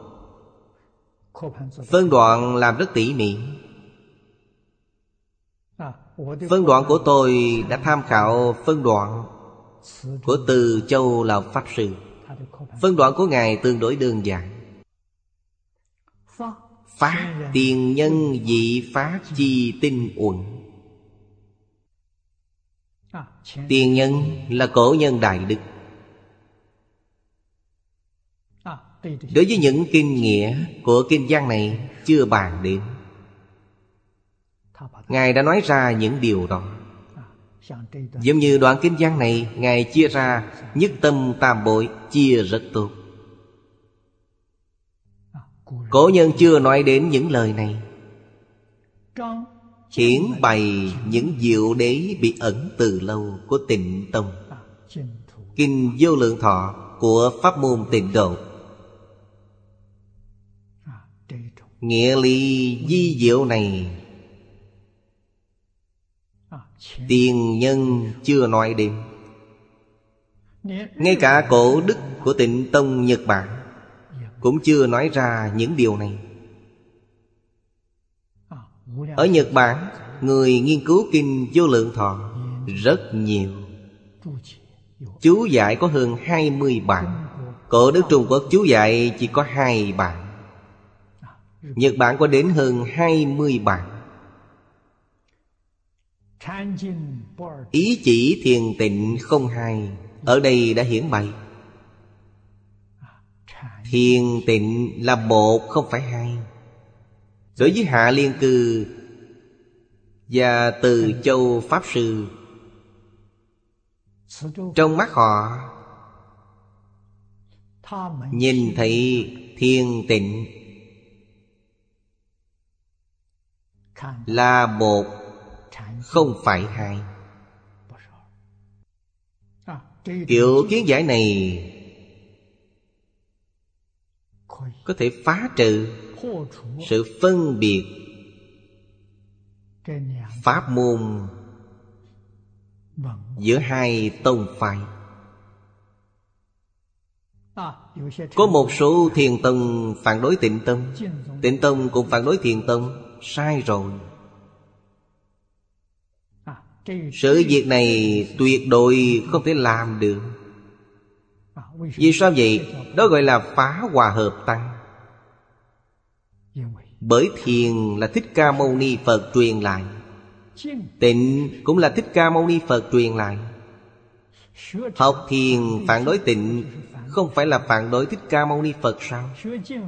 Phân đoạn làm rất tỉ mỉ. Phân đoạn của tôi đã tham khảo phân đoạn Của Từ Châu Lào Pháp Sư Phân đoạn của Ngài tương đối đơn giản. Phát tiền nhân dị phát chi tinh uẩn. Tiền nhân là cổ nhân đại đức. Đối với những kinh nghĩa của kinh văn này chưa bàn đến. Ngài đã nói ra những điều đó. Giống như đoạn kinh văn này, Ngài chia ra, nhất tâm tam bội Chia rất tốt. Cổ nhân chưa nói đến những lời này. Hiển bày những diệu đế bị ẩn từ lâu của tịnh tông. Kinh vô lượng thọ của pháp môn tịnh độ Nghĩa lý di diệu này. Tiền nhân chưa nói đến Ngay cả cổ đức của tịnh tông Nhật Bản Cũng chưa nói ra những điều này. Ở Nhật Bản Người nghiên cứu kinh vô lượng thọ Rất nhiều. Chú giải có hơn 20 bản. Cổ đức Trung Quốc chú giải chỉ có hai bản Nhật Bản có đến hơn 20 bản Ý chỉ thiền tịnh không hai, Ở đây đã hiển bày. Thiền tịnh là một, không phải hai. Đối với Hạ Liên Cư Và từ châu Pháp Sư, Trong mắt họ, Nhìn thấy thiền tịnh Là một không phải hai. Kiểu kiến giải này có thể phá trừ sự phân biệt pháp môn giữa hai tông phái. Có một số thiền tông phản đối tịnh tông. Tịnh tông cũng phản đối thiền tông sai rồi. Sự việc này tuyệt đối không thể làm được. Vì sao vậy? Đó gọi là phá hòa hợp tăng. Bởi thiền là Thích Ca Mâu Ni Phật truyền lại. Tịnh cũng là Thích Ca Mâu Ni Phật truyền lại. Học thiền phản đối tịnh không phải là phản đối Thích Ca Mâu Ni Phật sao?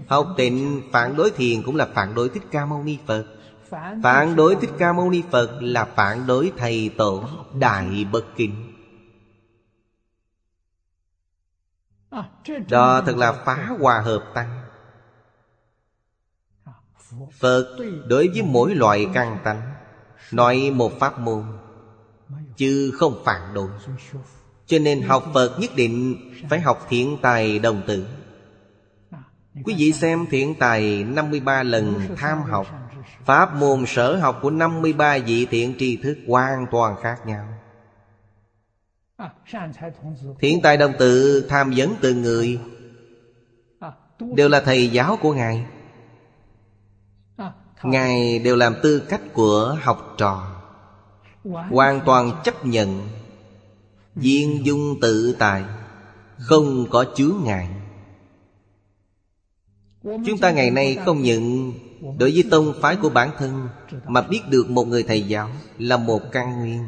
Học tịnh phản đối thiền cũng là phản đối Thích Ca Mâu Ni Phật. Phản đối Thích Ca Mâu Ni Phật là phản đối Thầy Tổ Đại Bất Kinh Đó thật là phá hòa hợp tăng. Phật đối với mỗi loại căn tánh, Nói một pháp môn, Chứ không phản đối. Cho nên học Phật nhất định Phải học thiện tài đồng tử. Quý vị xem thiện tài 53 lần tham học. Pháp môn sở học của 53 vị thiện tri thức hoàn toàn khác nhau. Thiện tài đồng tự tham vấn từng người Đều là thầy giáo của Ngài. Ngài đều làm tư cách của học trò, Hoàn toàn chấp nhận Viên dung tự tại Không có chướng ngại. Chúng ta ngày nay không những Đối với tông phái của bản thân, Mà biết được một người thầy giáo Là một căn nguyên.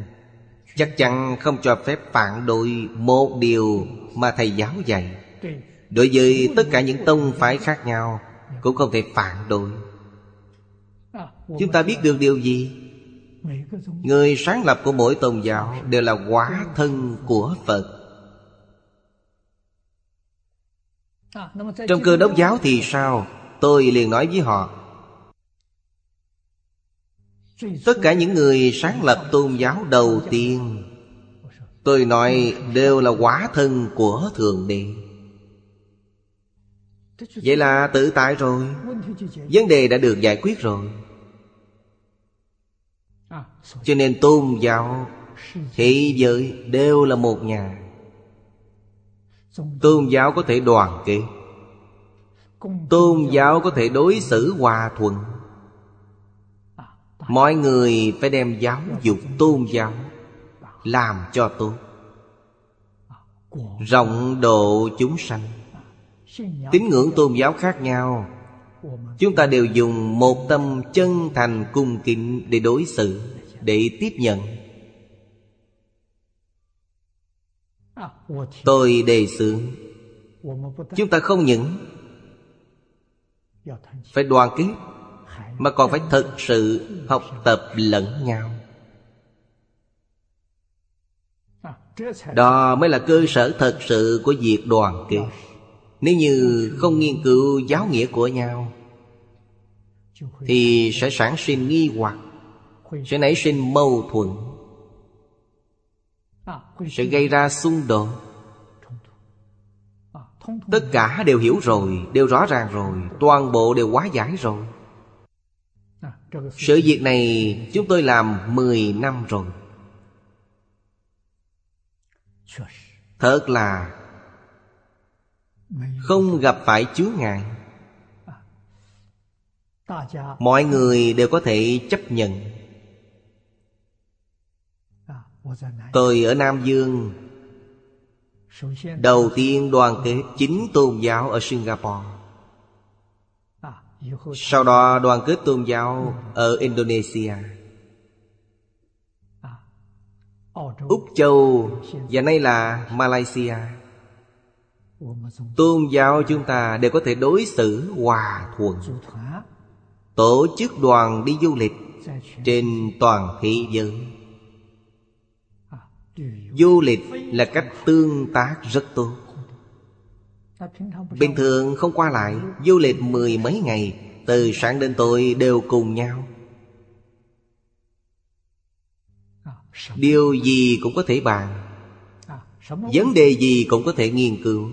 Chắc chắn không cho phép phản đối Một điều mà thầy giáo dạy. Đối với tất cả những tông phái khác nhau, Cũng không thể phản đối. Chúng ta biết được điều gì? Người sáng lập của mỗi tôn giáo Đều là quả thân của Phật. Trong cơ đốc giáo thì sao? Tôi liền nói với họ. Tất cả những người sáng lập tôn giáo đầu tiên Tôi nói đều là quả thân của Thượng Đế. Vậy là tự tại rồi. Vấn đề đã được giải quyết rồi cho nên tôn giáo, Thế giới đều là một nhà. Tôn giáo có thể đoàn kết. Tôn giáo có thể đối xử hòa thuận. Mọi người phải đem giáo dục tôn giáo Làm cho tốt. Rộng độ chúng sanh. Tín ngưỡng tôn giáo khác nhau. Chúng ta đều dùng một tâm chân thành cung kính Để đối xử. Để tiếp nhận. Tôi đề xướng. Chúng ta không những Phải đoàn kết, Mà còn phải thực sự học tập lẫn nhau. Đó mới là cơ sở thật sự của việc đoàn kết. Nếu như không nghiên cứu giáo nghĩa của nhau, Thì sẽ sản sinh nghi hoặc. Sẽ nảy sinh mâu thuẫn Sẽ gây ra xung đột. Tất cả đều hiểu rồi Đều rõ ràng rồi Toàn bộ đều quá giải rồi. Sự việc này chúng tôi làm 10 năm rồi. Thật là Không gặp phải chướng ngại Mọi người đều có thể chấp nhận Tôi ở Nam Dương. Đầu tiên đoàn kết chính tôn giáo ở Singapore. Sau đó đoàn kết tôn giáo ở Indonesia. Úc Châu và nay là Malaysia. Tôn giáo chúng ta đều có thể đối xử hòa thuận. Tổ chức đoàn đi du lịch Trên toàn thế giới. Du lịch là cách tương tác rất tốt. Bình thường không qua lại Du lịch mười mấy ngày Từ sáng đến tối đều cùng nhau. Điều gì cũng có thể bàn. Vấn đề gì cũng có thể nghiên cứu.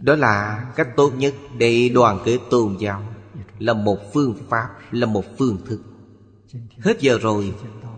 Đó là cách tốt nhất để đoàn kết tôn giáo. Là một phương pháp, là một phương thức. Hết giờ rồi